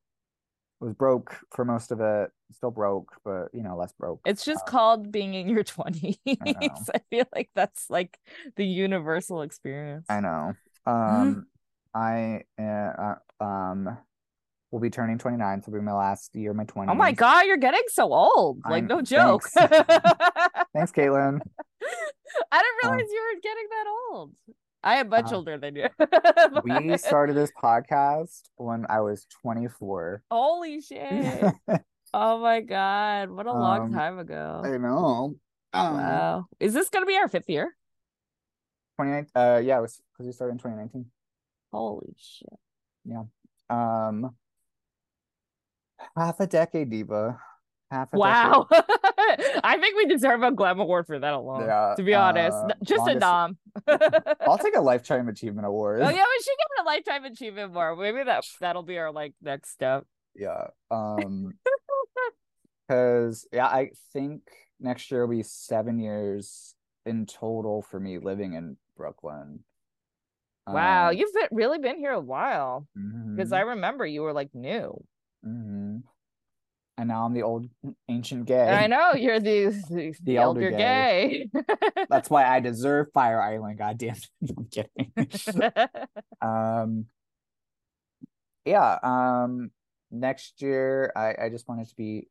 was broke for most of it. Still broke, but you know, less broke. It's just Uh, called being in your 20s. know. I feel like that's like the universal experience. I know. Um, I uh, uh, um will be turning 29, so it'll be my last year, of my 20s. Oh my god, you're getting so old. Like I'm- no joke. thanks. Thanks, Caitlin. I didn't Um, realize you were getting that old. I am much Uh, older than you. We started this podcast when I was 24. Holy shit. Oh my god. What a long Um, time ago. I know. Um, Wow. Is this gonna be our fifth year? 29 uh yeah, it was because we started in 2019. Holy shit. Yeah. Um half a decade, Diva. Half a Wow. I think we deserve a Glam Award for that alone. Yeah, to be honest. uh, Just a nom. I'll take a lifetime achievement award. Oh yeah, we should get a lifetime achievement more. Maybe that that'll be our like next step. Yeah. Um because yeah, I think next year will be seven years in total for me living in Brooklyn. Wow, Um, you've been, really been here a while because mhm, I remember you were like new. Mhm. And now I'm the old ancient gay. I know you're the the, the elder elder gay. That's why I deserve Fire Island, goddamn. I'm kidding. um yeah, um next year I, I just want it to be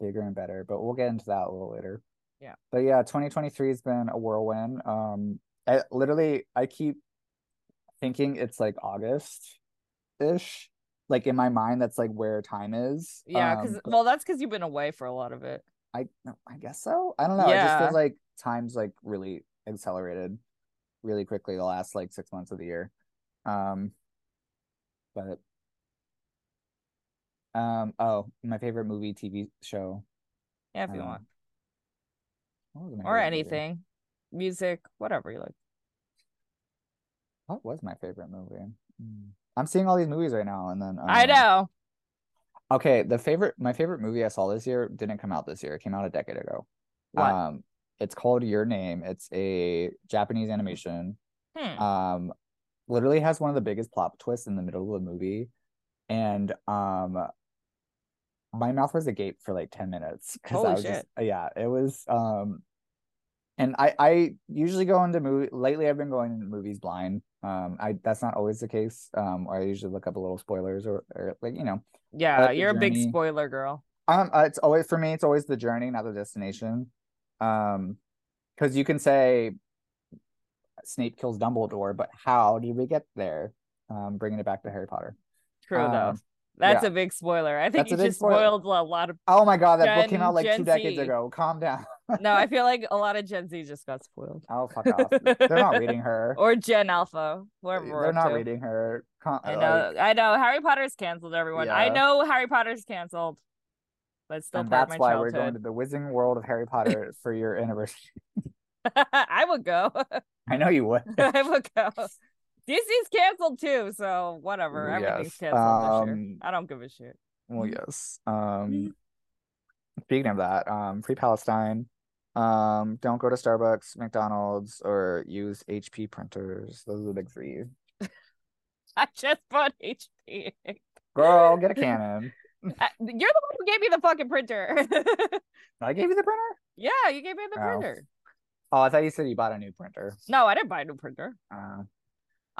bigger and better, but we'll get into that a little later. Yeah. But yeah, 2023 has been a whirlwind. Um I literally I keep thinking it's like August ish. Like in my mind, that's like where time is. yeah, Um, because but well, that's because you've been away for a lot of it. I I guess so. I don't know. I just feel like time's like really accelerated really quickly the last like six months of the year. Um but um oh my favorite movie TV show. Yeah, if you um, want, what was my or favorite movie? anything, music, whatever you like. What was my favorite movie? Hmm. I'm seeing all these movies right now and then I um, know. Okay, the favorite my favorite movie I saw this year didn't come out this year. It came out a decade ago. What? Um it's called Your Name. It's a Japanese animation. Hmm. um literally has one of the biggest plot twists in the middle of the movie and um my mouth was agape for like 10 minutes because I was shit. just yeah it was um and I I usually go into movie lately I've been going into movies blind um I that's not always the case um or I usually look up a little spoilers or, or like you know yeah, you're a big spoiler girl. Um, uh, it's always for me. It's always the journey, not the destination. Um, because you can say Snape kills Dumbledore, but how did we get there? Um, bringing it back to Harry Potter. True though. Um, That's yeah. a big spoiler. I think That's you just spoiler. spoiled a lot of. Oh my god, that book came out like Gen two decades Z. ago. Calm down. No, I feel like a lot of Gen Z just got spoiled. Oh fuck off. They're not reading her. Or Gen Alpha, whoever They're not to. reading her. Con- I like, know, I know. Harry Potter's canceled. Everyone, I know Harry Potter's canceled, but still and that's why we're going to the Wizarding World of Harry Potter for your anniversary. I would go. I know you would. I would go. Disney's canceled too, so whatever. Everything's Yes, canceled this year. um, I don't give a shit. Well, yes. Um, speaking of that, um, free Palestine. Um, don't go to Starbucks, McDonald's, or use HP printers. Those are the big three. I just bought HP. Girl, get a Canon. You're the one who gave me the fucking printer. I gave you the printer. yeah, you gave me the Oh. printer. Oh, I thought you said you bought a new printer. No, I didn't buy a new printer. Uh,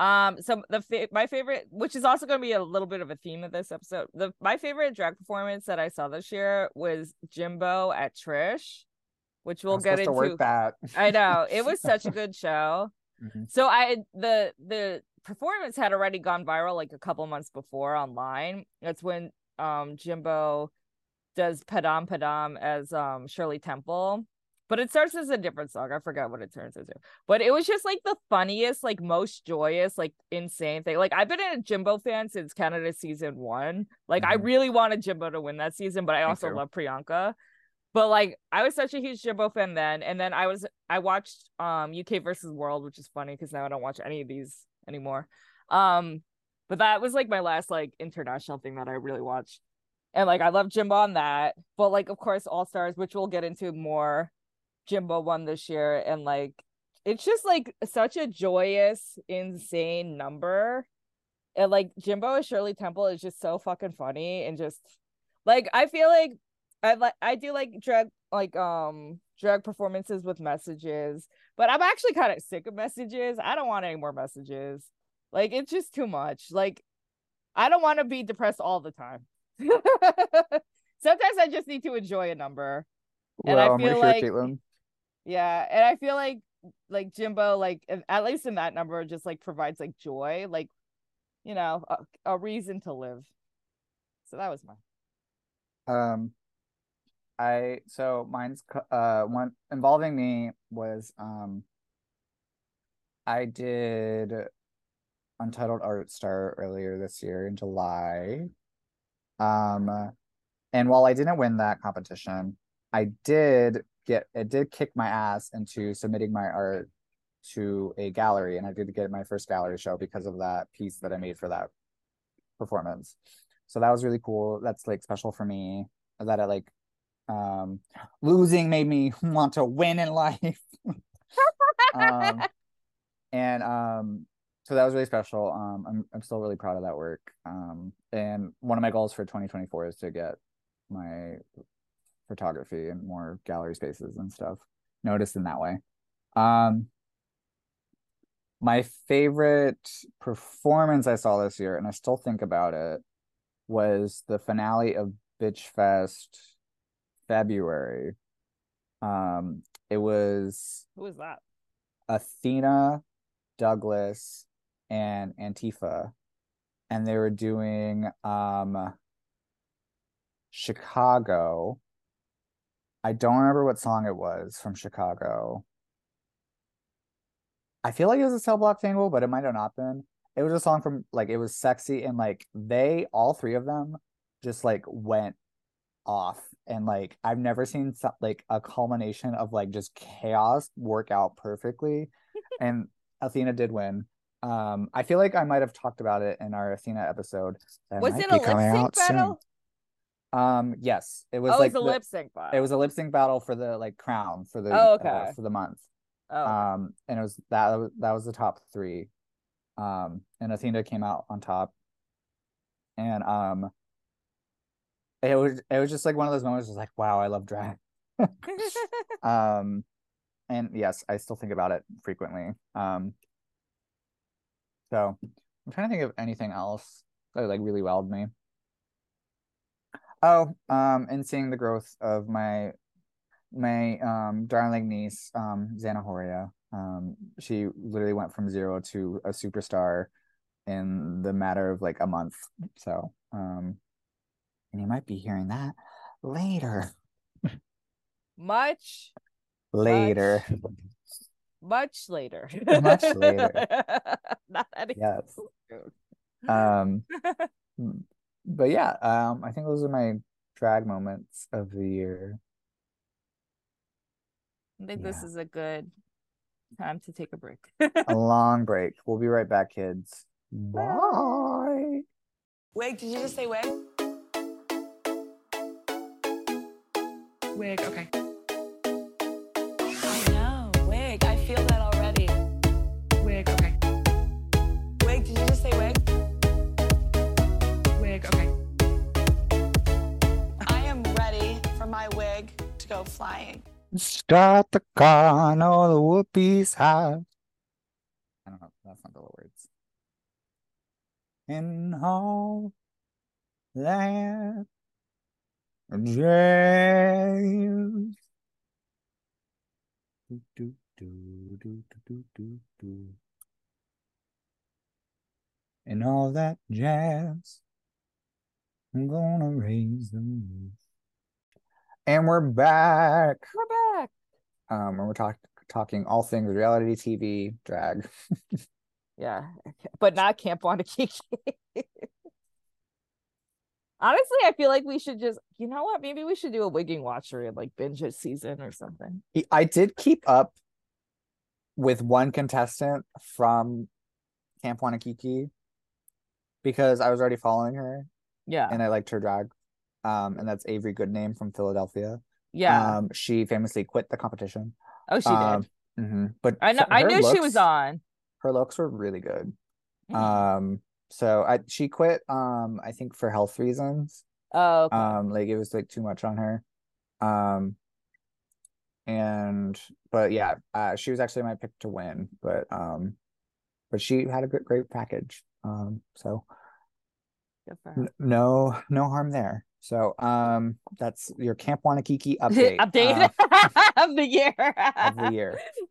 Um, so the fa- my favorite, which is also going to be a little bit of a theme of this episode, the my favorite drag performance that I saw this year was Jimbo at Trish, which we'll I'm get into. to work that. I know it was such a good show. Mhm. So I the the performance had already gone viral like a couple months before online. That's when um Jimbo does Padam Padam as um Shirley Temple. But it starts as a different song. I forgot what it turns into. But it was just like the funniest, like most joyous, like insane thing. Like I've been a Jimbo fan since Canada season one. Like I Mhm. really wanted Jimbo to win that season, but I Me also too. love Priyanka. But like I was such a huge Jimbo fan then, and then I was I watched um UK versus World, which is funny because now I don't watch any of these anymore. Um, but that was like my last like international thing that I really watched, and like I love Jimbo on that. But like of course All Stars, which we'll get into more. Jimbo won this year, and like it's just like such a joyous, insane number. And like Jimbo as Shirley Temple is just so fucking funny and just like I feel like I like I do like drag like um drag performances with messages, but I'm actually kind of sick of messages. I don't want any more messages. Like it's just too much. Like I don't want to be depressed all the time. Sometimes I just need to enjoy a number. And I well, I'm feel like- sure, Caitlin. Yeah, and I feel like like Jimbo, like at least in that number, just like provides like joy, like you know, a, a reason to live. So that was mine. Um, I so mine's uh one involving me was um I did Untitled Art Star earlier this year in July. Um, and while I didn't win that competition, I did get it did kick my ass into submitting my art to a gallery, and I did get my first gallery show because of that piece that I made for that performance. So that was really cool. That's like special for me that I like um losing made me want to win in life. um and um so that was really special. Um I'm I'm still really proud of that work. Um and one of my goals for 2024 is to get my photography and more gallery spaces and stuff noticed in that way. Um my favorite performance I saw this year, and I still think about it, was the finale of Bitch Fest February. Um, it was Who was that? Athena, Douglas, and Antifa, and they were doing um Chicago. I don't remember what song it was from Chicago. I feel like it was a cell block tangle, but it might have not been. It was a song from like it was sexy and like they all three of them just like went off and like I've never seen so, like a culmination of like just chaos work out perfectly. and Athena did win. Um, I feel like I might have talked about it in our Athena episode. that Was it a lip sync out soon. battle? Um, yes, it was oh, like it's a lip sync battle. it was a lip sync battle for the like crown for the Oh, uh, okay. for the month. Oh, Um, and it was that that was the top three. Um, and Athena came out on top. And um, it was it was just like one of those moments, was like wow, I love drag. Um, and yes, I still think about it frequently. Um, so I'm trying to think of anything else that like really wowed me. Oh, um, and seeing the growth of my my um darling niece, um, Xana Horia. Um, she literally went from zero to a superstar in the matter of like a month. So, um, and you might be hearing that later. Much, Later. much later. Much later. Not any- Yes. Um, but yeah, um, I think those are my drag moments of the year. I think this is a good time to take a break. A long break. We'll be right back, kids. Bye. Wig, did you just say wig? Wig, okay. I know, wig. I feel that already. Wig, okay. Wig, did you just say wig? Wig, okay. I am ready for my wig to go flying. Start the car, and all the whoopies have. I don't know. That's not the words. In all that James. Do, do, do, do, do, do, do, do. And all that jazz. I'm gonna raise the roof. And we're back. We're back. Um, and we're talk- talking all things reality TV, drag. Yeah, but not Camp Wannakiki. Honestly, I feel like we should just, you know what? Maybe we should do a wigging watcher and like binge a season or something. I did keep up with one contestant from Camp Wannakiki because I was already following her Yeah, and I liked her drag. Um, and that's Avery Goodname from Philadelphia. yeah. Um, she famously quit the competition. oh, she um, did. mhm, But I know. I knew she was on. Her looks were really good. Mm. Um, so I she quit. Um, I think for health reasons. Oh, okay. um like it was like too much on her um and but yeah uh she was actually my pick to win but um but she had a good great package um so Good for her. n- no no harm there so um that's your camp wannakiki update Update uh, of the year. of the year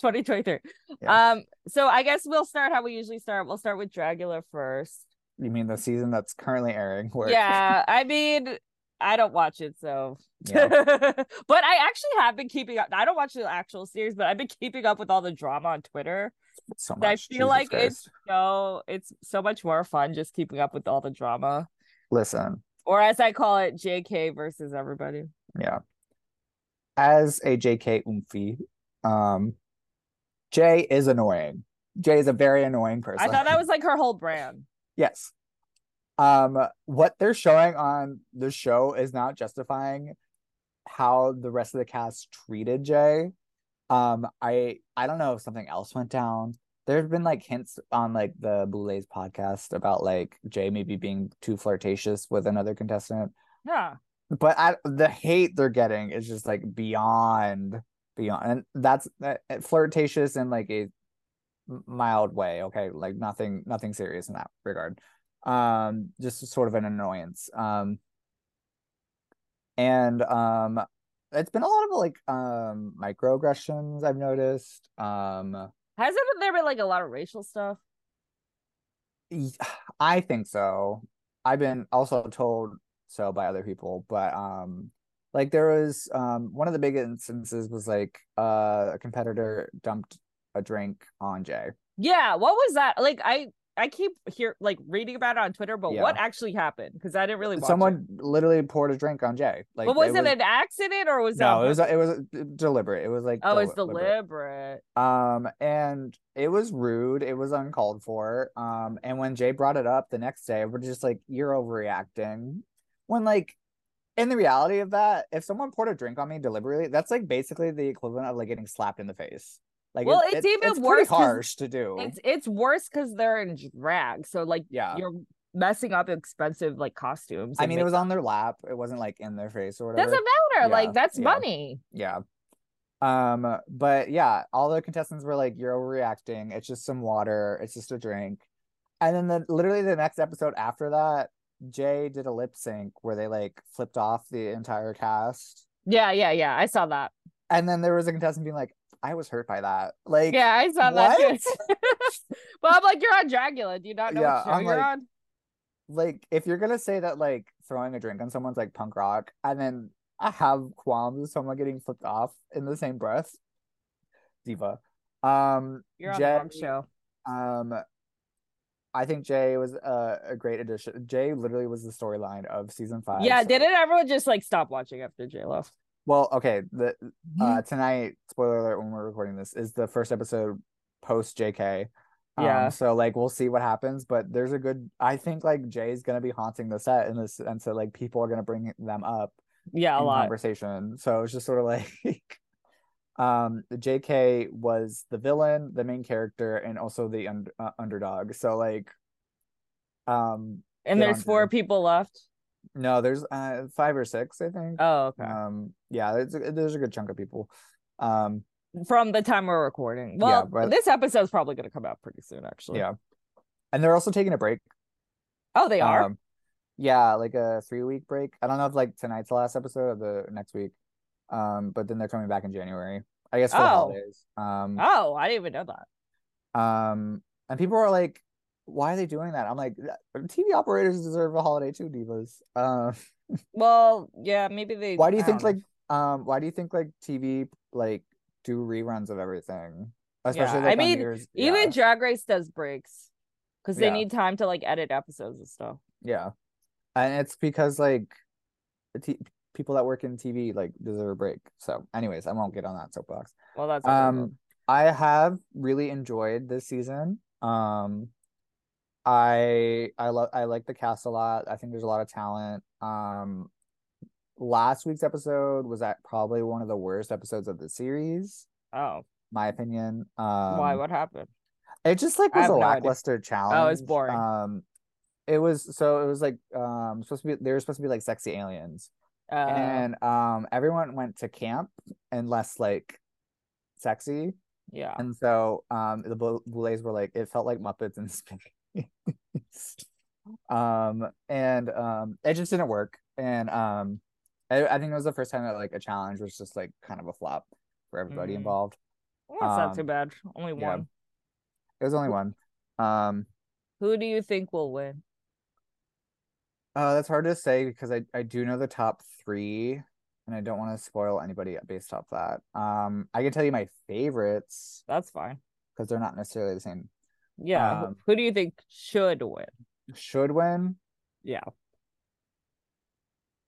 2023. Yeah. Um, so I guess we'll start how we usually start. We'll start with Dragula first. you mean the season that's currently airing where Yeah, I mean, I don't watch it, so. Yeah. but I actually have been keeping up. I don't watch the actual series, but I've been keeping up with all the drama on Twitter. so much. I feel Jesus like Christ. it's so it's so much more fun just keeping up with all the drama, listen or as I call it, JK versus everybody. Yeah. As a JK Oomphy, um, Jay is annoying. Jay is a very annoying person. I thought that was like her whole brand. yes. Um, what they're showing on the show is not justifying how the rest of the cast treated Jay. Um, I I don't know if something else went down. There's been like hints on like the Boulets podcast about like Jay maybe being too flirtatious with another contestant. Yeah. but I, the hate they're getting is just like beyond beyond and that's that flirtatious in like a mild way okay? Like nothing nothing serious in that regard. Um just sort of an annoyance. Um and um it's been a lot of like um microaggressions i've noticed. Um Hasn't there been like a lot of racial stuff? I think so. I've been also told so by other people, but um like there was um one of the big instances was like uh, a competitor dumped a drink on Jay. Yeah. What was that? Like I I keep here like reading about it on Twitter, but what actually happened? Because I didn't really watch Someone literally poured a drink on Jay. Like But was it, an accident or was no, that it was it was uh, deliberate. It was like Oh, it's deliberate. deliberate. Um, and it was rude. It was uncalled for. Um, and when Jay brought it up the next day, we're just like, "You're overreacting." When like, in the reality of that, if someone poured a drink on me deliberately, that's like basically the equivalent of like getting slapped in the face. Like, Well, it- it's it- even it's worse harsh to do. It's it's worse because they're in drag. So like Yeah. you're messing up expensive like costumes. I mean, it was on their lap. It wasn't like in their face or whatever. doesn't matter. Yeah, Like that's yeah. money. Yeah. Um, but yeah, all the contestants were like, "You're overreacting. It's just some water. It's just a drink." And then the literally the next episode after that, Jay did a lip sync where they like flipped off the entire cast, Yeah, yeah, yeah. I saw that. and then there was a contestant being like, "I was hurt by that." Like, Yeah, I saw that what? too. but I'm like, you're on Dragula. Do you not know Yeah, what show I'm you're like- on? like if you're gonna say that like throwing a drink on someone's like punk rock, and then I have qualms with someone getting flipped off in the same breath, diva. Um, You're on Jay, the wrong show. Um, I think Jay was a, a great addition. Jay literally was the storyline of season five. Yeah, so- didn't everyone just like stop watching after Jay left? Well, okay. The uh tonight, spoiler alert, when we're recording this, is the first episode post JK. Um, Yeah. so like we'll see what happens, but there's a good. I think like Jay's gonna be haunting the set in this, and so like people are gonna bring them up Yeah, a lot. conversation. So it's just sort of like, um, JK was the villain, the main character, and also the un- uh, underdog. So like, um, And there's four people left. No, there's uh five or six, I think. Oh, okay. Um, yeah, there's a, there's a good chunk of people. Um, From the time we're recording. Well, but- this episode's probably gonna come out pretty soon, actually. yeah, and they're also taking a break. Oh, they are. Um, yeah, like a three week break. I don't know if like tonight's the last episode of the next week. Um, but then they're coming back in January. I guess for the Oh. holidays. Um, oh, I didn't even know that. um, and people are like, "Why are they doing that?" I'm like, "TV operators deserve a holiday too, divas." Uh, Well, yeah, maybe they. why do you I think like um, why do you think like TV like do reruns of everything, especially I like on mean, years- even yeah, Drag Race does breaks because they Yeah. need time to like edit episodes and stuff. yeah, and it's because like t- people that work in TV like deserve a break. So, anyways, I won't get on that soapbox. Well, that's Um, I have really enjoyed this season. Um, I I love I like the cast a lot. I think there's a lot of talent. Um, last week's episode was at probably one of the worst episodes of the series, oh, my opinion. Um, why? What happened? it just like was a no idea. lackluster challenge. boring. Um, it was so it was like um supposed to be they were supposed to be like sexy aliens Uh, and um everyone went to camp and less like sexy yeah. and so um the Bou- Boulets were like it felt like Muppets in space. um and um it just didn't work. And um I, I think it was the first time that like a challenge was just like kind of a flop for everybody Mm. involved. Well, that's not too um, bad. Only yeah. one. It was only one. Um Who do you think will win? uh that's hard to say because I, I do know the top three and I don't want to spoil anybody based off that. Um I can tell you my favorites That's fine. because they're not necessarily the same. Yeah. who- Um, who do you think should win? Should win Yeah.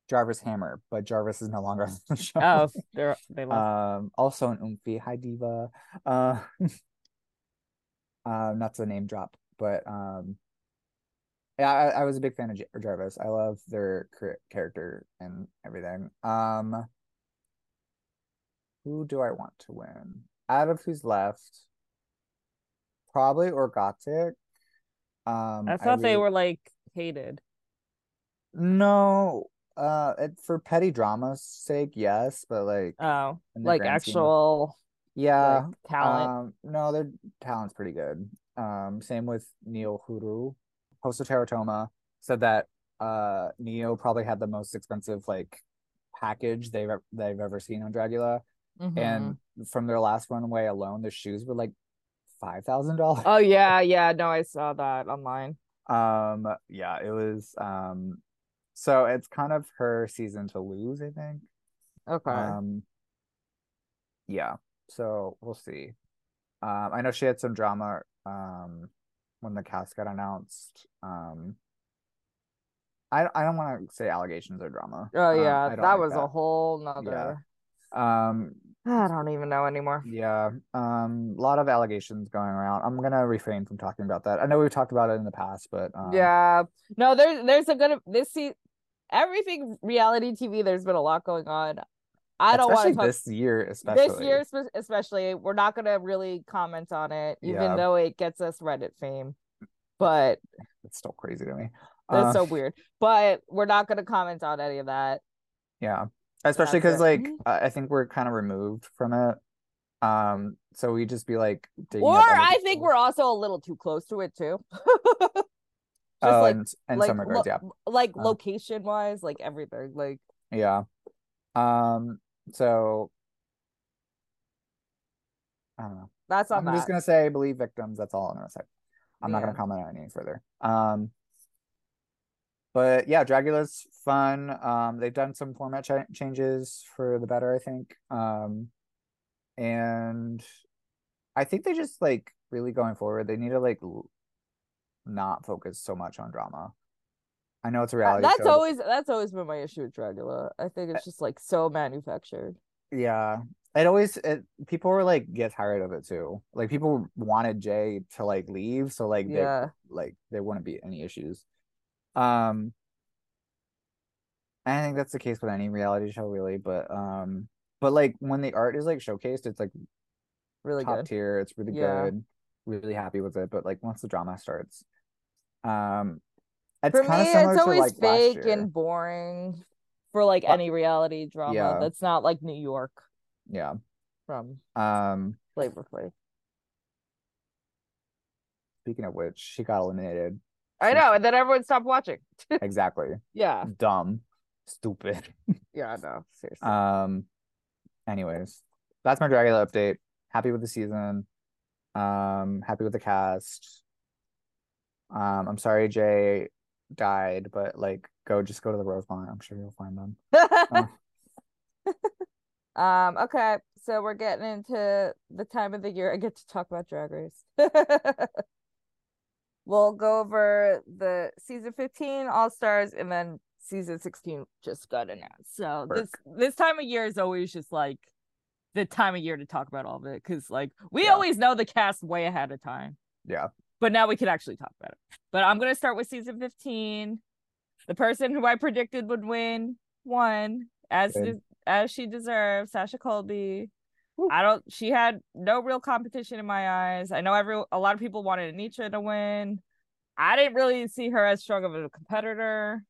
Jarvis Hammer, but Jarvis is no longer on the show. Oh, they're they left. Um, also an Oomphy. Hi, Diva. Uh, uh, not to name drop, but um, yeah, I, I was a big fan of Jar- Jarvis. I love their character and everything. Um, who do I want to win? Out of who's left, probably Orgotic. Um, I thought they really- were like hated. No, uh, it, for petty drama's sake, yes, but like, Oh, like grand scheme of- actual yeah, like, talent. Um, no, their talent's pretty good. Um, same with Neo Huru. Hoso Terra Toma said that uh Neo probably had the most expensive like package they've they've ever seen on Dragula, Mhm. and from their last runway alone, the shoes were like five thousand dollars. oh yeah, yeah. No, I saw that online. Um, yeah, it was um, so it's kind of her season to lose, I think. Okay. Um, yeah, so we'll see. Um, I know she had some drama um when the cast got announced. Um, I I don't want to say allegations or drama. oh Um, yeah, don't that like was a whole nother. Yeah. Um, I don't even know anymore. yeah, um, a lot of allegations going around. I'm gonna refrain from talking about that. I know we've talked about it in the past, but um, Yeah. No, there's there's a good this see everything reality TV. There's been a lot going on. I don't want to talk this year, especially this year especially. We're not gonna really comment on it, even Yeah. though it gets us Reddit fame. But It's still crazy to me. that's Uh, so weird. But we're not gonna comment on any of that. Yeah. Especially because like Mhm. I think we're kind of removed from it. Um, so we just be like Or I think we're also a little too close to it too. oh, like- and, and like some regards, lo- yeah. like Uh. location wise, like everything. Like Yeah. Um, so I don't know. that's I'm that. just gonna say believe victims. That's all I'm gonna say. I'm not gonna comment on any further. Um, but yeah, Dragula's fun. Um, they've done some format cha- changes for the better, I think. Um, and I think they just like really going forward. They need to like l- not focus so much on drama. I know it's a reality that's show, but- always that's always been my issue with Dragula. I think it's just like so manufactured. Yeah. It always it people were like get tired of it too. Like people wanted Jay to like leave, so like they Yeah. like there wouldn't be any issues. Um I think that's the case with any reality show really, but um but like when the art is like showcased, it's like Really top good. tier, it's really Yeah. good. Really happy with it, but like once the drama starts, um it's For kind me, of similar it's to always like fake and boring for like Uh, any reality drama yeah. that's not like New York Yeah. from Um Flavor Flav. speaking of which, she got eliminated. I know, and then everyone stopped watching. Exactly. Yeah, dumb, stupid. yeah, I know. Seriously. Um, anyways, that's my Dragula update. Happy with the season. Um, happy with the cast. Um, I'm sorry Jay died, but like, go just go to the Rosemont. I'm sure you'll find them. um, okay, so we're getting into the time of the year I get to talk about Drag Race. We'll go over the season 15 All Stars and then season 16 just got announced. So this this time of year is always just like the time of year to talk about all of it because like we Yeah. always know the cast way ahead of time. Yeah. But now we can actually talk about it. But I'm gonna start with season 15. The person who I predicted would win won as de- as she deserves, Sasha Colby. I don't she had no real competition in my eyes. I know every a lot of people wanted Anetra to win. I didn't really see her as strong of a competitor.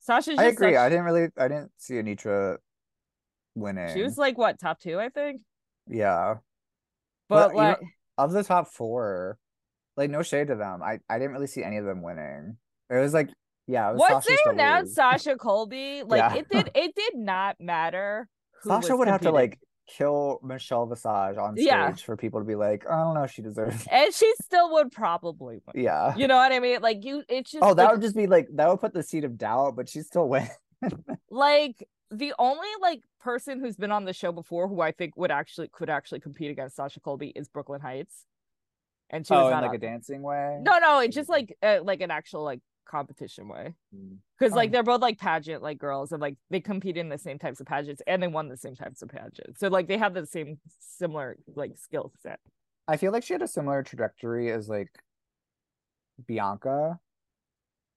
Sasha. I agree. such- I didn't really, I didn't see Anetra winning. she was like what top two, I think. yeah. But Well, you know- like Of the top four, like no shade to them. I, I didn't really see any of them winning. It was like, yeah, it was once Sasha's they announced. Sasha Colby, like Yeah. it did it did not matter. who Sasha would have to like kill Michelle Visage on stage Yeah. for people to be like, I don't know, she deserves. It. and she still would probably win. Yeah. You know what I mean? Like you it's just Oh, that like, would just be like that would put the seed of doubt, but she still win. like the only like person who's been on the show before who I think would actually could actually compete against Sasha Colby is Brooklyn Hytes. And she was Oh, in not like a dancing way. No, no, it's just like uh, like an actual like competition way. Mm. Because like Oh. they're both like pageant like girls and like they compete in the same types of pageants and they won the same types of pageants. So like they have the same similar like skill set. I feel like she had a similar trajectory as like Bianca.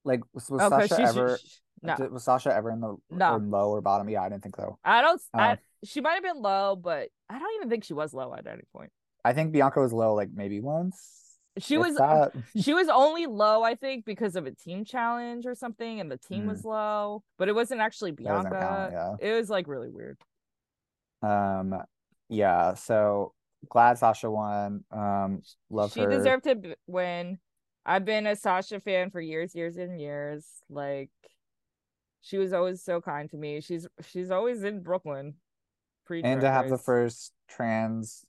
Like was, was Oh, Sasha she's- ever sh- no. was Sasha ever in the No. in low or bottom? Yeah, I didn't think so. I don't. I she might have been low, but I don't even think she was low at any point. I think Bianca was low like maybe once. She was that. she was only low, I think, because of a team challenge or something, and the team Mm. was low, but it wasn't actually beyond That doesn't Bianca. count, It was like really weird. Um, yeah. So glad Sasha won. Um, love she her. deserved to b- win. I've been a Sasha fan for years, years and years. Like she was always so kind to me. She's she's always in Brooklyn. And to have the first trans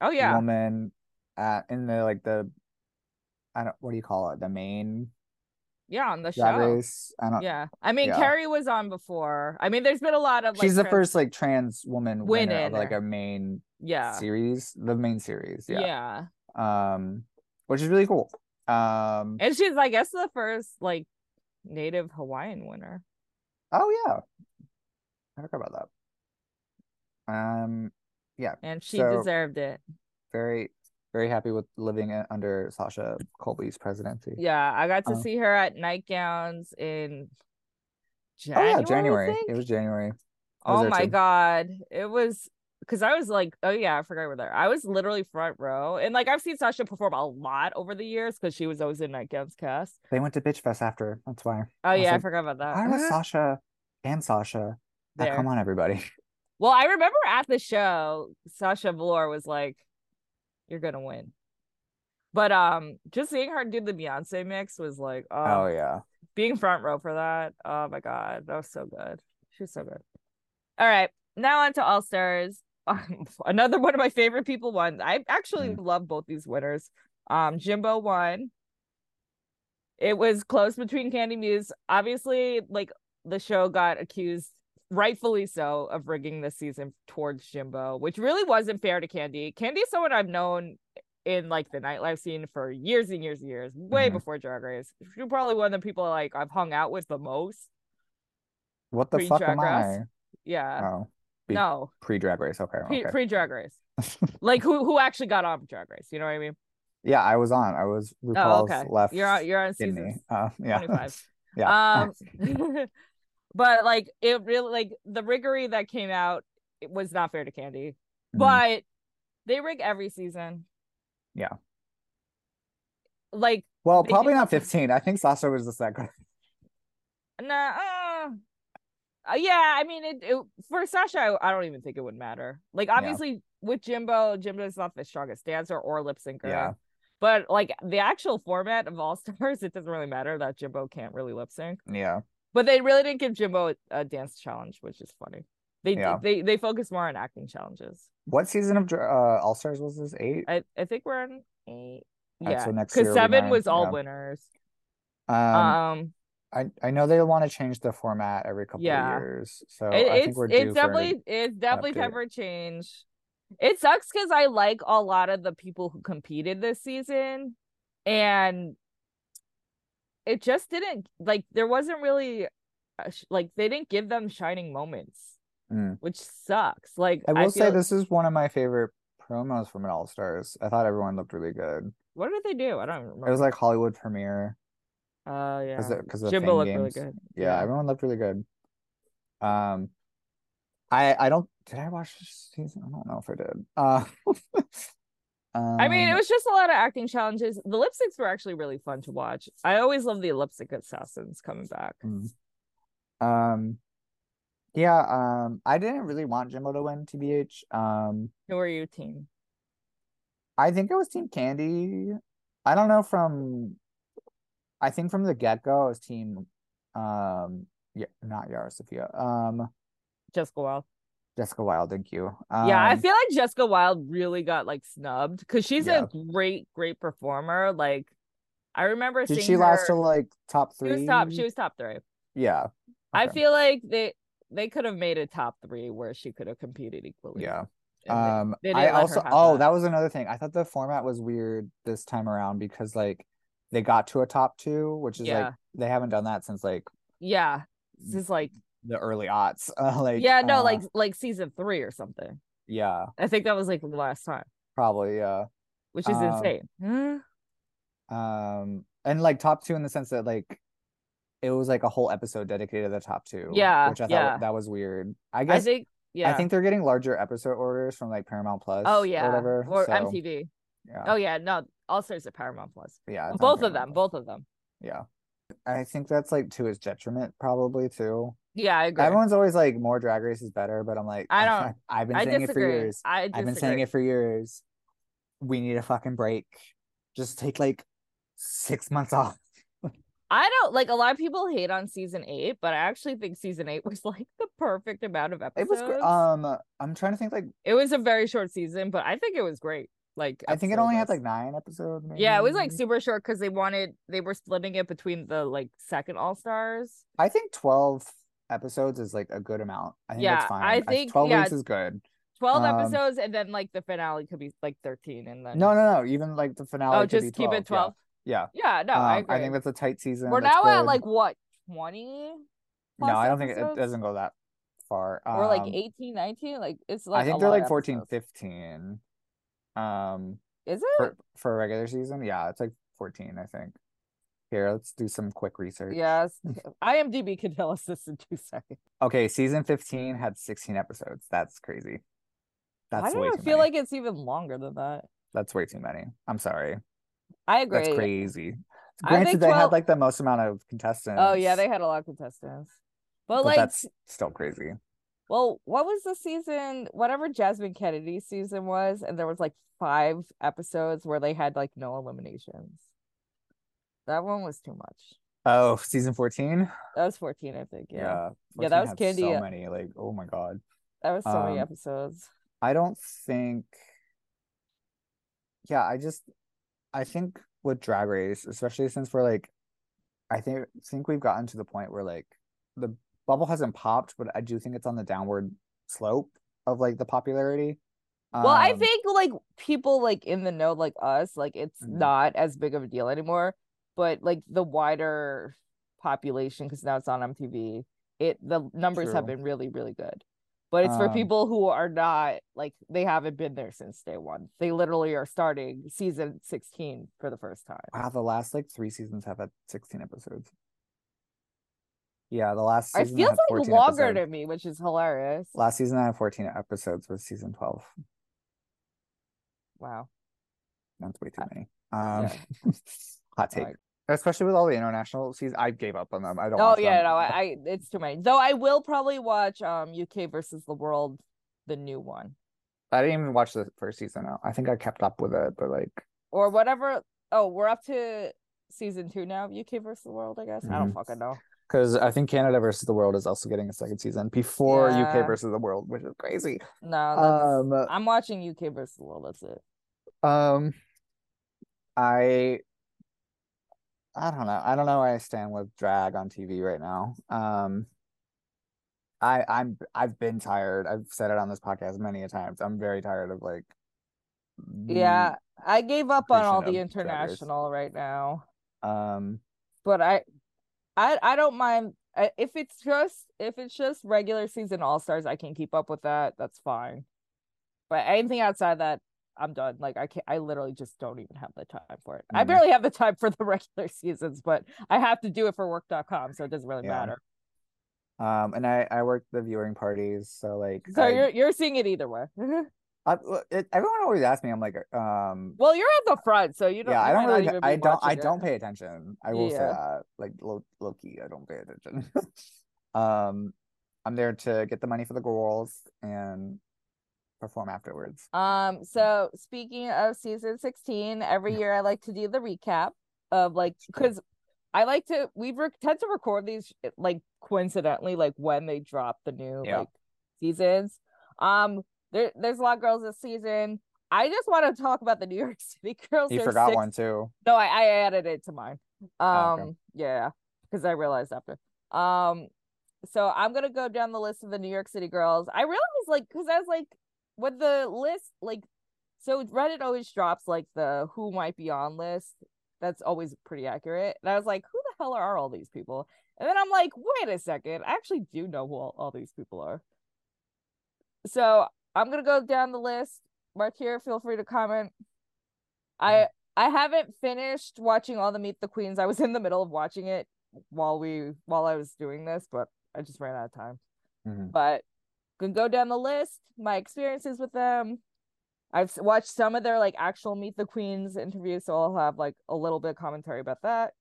Oh yeah. woman at in the like the I don't what do you call it the main Yeah, on the show. race I don't Yeah. I mean yeah. Kerri was on before. I mean there's been a lot of like she's the trans- first like trans woman winner of like Winner. a main Yeah. series the main series yeah. yeah. um which is really cool um And she's I guess the first like native Hawaiian winner. oh yeah I forgot about that um yeah And she So- deserved it. very very happy with living uh, under Sasha Colby's presidency Yeah, I got to Oh. see her at nightgowns in oh January. yeah I January it was January I was Oh my too. god. It was because I was like, oh yeah, I forgot we were there. I was literally front row. And like I've seen Sasha perform a lot over the years because she was always in Nightgowns cast. they went to Bitch Fest after that's why Oh was yeah, I forgot about that. Why was Sasha and Sasha? Come on, everybody. Well, I remember at the show, Sasha Velour was like, You're gonna win. But um, just seeing her do the Beyonce mix was like, Oh oh, yeah. being front row for that. Oh my god, that was so good. She's so good. All right, now on to All Stars. Another one of my favorite people won. I actually love both these winners. Um, Jimbo won. It was close between Kandy Muse. Obviously, like the show got accused, rightfully so, of rigging this season towards Jimbo, which really wasn't fair to Kandy. Kandy's someone I've known in like the nightlife scene for years and years and years, way Mhm. before Drag Race. She's probably one of the people like I've hung out with the most. What the fuck am Race? I? Yeah. Oh, be- no, pre drag race. Okay. pre okay. pre Drag Race. like who who actually got on Drag Race? You know what I mean? yeah, I was on. I was Oh, RuPaul's okay. left. You're on. You're on season Uh, yeah. 25. yeah. Um, but like it really like the riggery that came out it was not fair to Kandy, Mhm. but they rig every season. Yeah. Like well, probably not 15. I think Sasha was the second. nah. Uh, uh, yeah, I mean it, it for Sasha. I, I don't even think it would matter. Like obviously with Jimbo, Jimbo's not the strongest dancer or lip syncer. Yeah. But like the actual format of All Stars, it doesn't really matter that Jimbo can't really lip sync. Yeah. But they really didn't give Jimbo a, a dance challenge, which is funny. They Yeah. they they focus more on acting challenges. What season of uh, All Stars was this? Eight. I I think we're in eight. Alright, Yeah, so next year because seven was all yeah. winners. Um, Um, I I know they want to change the format every couple Yeah. of years, so it- I think it's we're due it's definitely it's definitely time for a change. It sucks because I like a lot of the people who competed this season, and it just didn't like there wasn't really like they didn't give them shining moments, Mm. which sucks. Like I will say feel- this is one of my favorite promos from an All Stars. I thought everyone looked really good. What did they do? I don't remember. It was like Hollywood premiere uh yeah. because of Jimbo looked really good. Yeah, Yeah. everyone looked really good. Um, I I don't did I watch this season? I don't know if I did. Uh, I mean, it um, was just a lot of acting challenges. The lip syncs were actually really fun to watch. I always love the lip sync assassins coming back. Mm. Um, yeah. Um, I didn't really want Jimbo to win, tbh. Um, Who are you, team? I think it was Team Kandy. I don't know from. I think from the get go, it was Team. Um, yeah, not Yara Sofia. Um, Jessica Wild. Jessica Wild. Thank you. yeah, I Um, feel like Jessica Wild really got like snubbed because she's Yeah. a great, great performer. Like, I remember Did seeing she last her. to like top She three? was top. She was top three. Yeah. I feel like they they could have made a top three where she could have competed equally. Yeah. and they- Um, they I didn't let her also oh that. that was another thing. I thought the format was weird this time around because like they got to a top two, which is Yeah. like they haven't done that since like yeah. This is like the early aughts. Uh, like yeah, no, uh, like like season three or something. yeah, I think that was like the last time, probably yeah. which is Um, insane. Huh? Um, and like top two in the sense that like it was like a whole episode dedicated to the top two. Yeah, which I thought yeah. that was weird. I guess I think yeah. I think they're getting larger episode orders from like Paramount Plus. oh or yeah, whatever. or so, MTV. Yeah, Oh yeah, no, All sorts of Paramount Plus. yeah. both of them, Plus. both of them. Yeah. I think that's like to his detriment, probably too. Yeah, I agree. Everyone's always like more drag race is better, but I'm like, I don't- I've been I saying it for years. I I've been saying it for years. We need a fucking break. Just take like six months off. I don't like a lot of people hate on season eight, but I actually think season eight was like the perfect amount of episodes. It was gr- um I'm trying to think like it was a very short season, but I think it was great. Like I think it only had like nine episodes. yeah, it was like super short because they wanted they were splitting it between the like second All Stars. I think twelve episodes is like a good amount. I think Yeah, that's fine. I I- think- twelve yeah. weeks is good. 12 Um, episodes and then like the finale could be like 13 and then No, no, no. Even like the finale. oh just keep it 12 Yeah. yeah no yeah. i Um, agree I think that's a tight season. we're now at like what 20 no, I don't think it, it doesn't go that far. or like Um, 18 19 like it's like I think they're like of 14, episodes. 15. Um, is it for for a regular season, yeah, it's like 14, I think. Here, let's do some quick research. yes imdb can tell us this in two seconds Okay, season 15 had 16 episodes. That's crazy. That's i don't too feel many. like it's even longer than that That's way too many. I'm sorry. i agree That's crazy. I Granted, think they 12 had like the most amount of contestants. oh yeah they had a lot of contestants but, but like that's still crazy. Well, what was the season? Whatever Jasmine Kennedie's season was, and there was like five episodes where they had like no eliminations. That one was too much. Oh, season 14? That was 14, I think. Yeah. Yeah, 14 that was Candy, So uh, many, like, oh my god. That was so many Um, episodes. I don't think. Yeah, I just, I think with Drag Race, especially since we're like, I think think we've gotten to the point where like the bubble hasn't popped, but I do think it's on the downward slope of like the popularity. Well, I Um, think like people like in the know like us, like it's Mhm. not as big of a deal anymore. But like the wider population, because now it's on MTV, it the numbers have been really, really good. But it's for Um, people who are not like they haven't been there since day one. They literally are starting season 16 for the first time. Wow, the last like three seasons have had 16 episodes. Yeah, the last It feels like 14 longer episodes. to me, which is hilarious. Last season I had 14 episodes was season 12. Wow. That's way too many. Um, yeah. hot take. Like- Especially with all the international seasons, I gave up on them. I don't. Oh yeah, them. no, I, I it's too many. Though I will probably watch um UK versus the world, the new one. I didn't even watch the first season. Now. I think I kept up with it, but like, or whatever. Oh, we're up to season two now. UK versus the world, I guess. I don't Mhm. fucking know. because I think Canada versus the World is also getting a second season before Yeah. UK versus the World, which is crazy. No, that's, Um, I'm watching UK versus the world. That's it. um, I, I don't know. I don't know where I stand with drag on TV right now. Um, I I'm I've been tired. I've said it on this podcast many a times. I'm very tired of like. Yeah, I gave up on all the international right now, Um. but I, I, I don't mind if it's just if it's just regular season All Stars. I can keep up with that. That's fine. But anything outside that, I'm done. Like I can't. I literally just don't even have the time for it. I Mhm. barely have the time for the regular seasons, but I have to do it for work.com, so it doesn't really Yeah. matter. Um. And I I work the viewing parties, so like. So I, you're you're seeing it either way. I, it, everyone always asks me. I'm like, um. well, you're at the front, so you don't. yeah, I don't really. I don't. I it. don't pay attention. I will say that. Like low, low key, I don't pay attention. um, I'm there to get the money for the girls and perform afterwards. Um, so speaking of season 16, every year I like to do the recap of like because I like to we re- tend to record these like coincidentally like when they drop the new Yeah. like seasons. Um, there there's a lot of girls this season. I just want to talk about the New York City girls. You There's forgot six- one too. No, I, I added it to mine. Um, Oh, okay. yeah, because I realized after. Um, so I'm gonna go down the list of the New York City girls. I realized like because I was like, with the list, like, so Reddit always drops like the who might be on list. That's always pretty accurate. And I was like, who the hell are all these people? And then I'm like, wait a second, I actually do know who all, all these people are. So I'm gonna go down the list. Mark here, feel free to comment. I I haven't finished watching all the Meet the Queens. I was in the middle of watching it while we while I was doing this, but I just ran out of time. Mhm. But can go down the list, my experiences with them. I've watched some of their like actual Meet the Queens interviews, so I'll have like a little bit of commentary about that.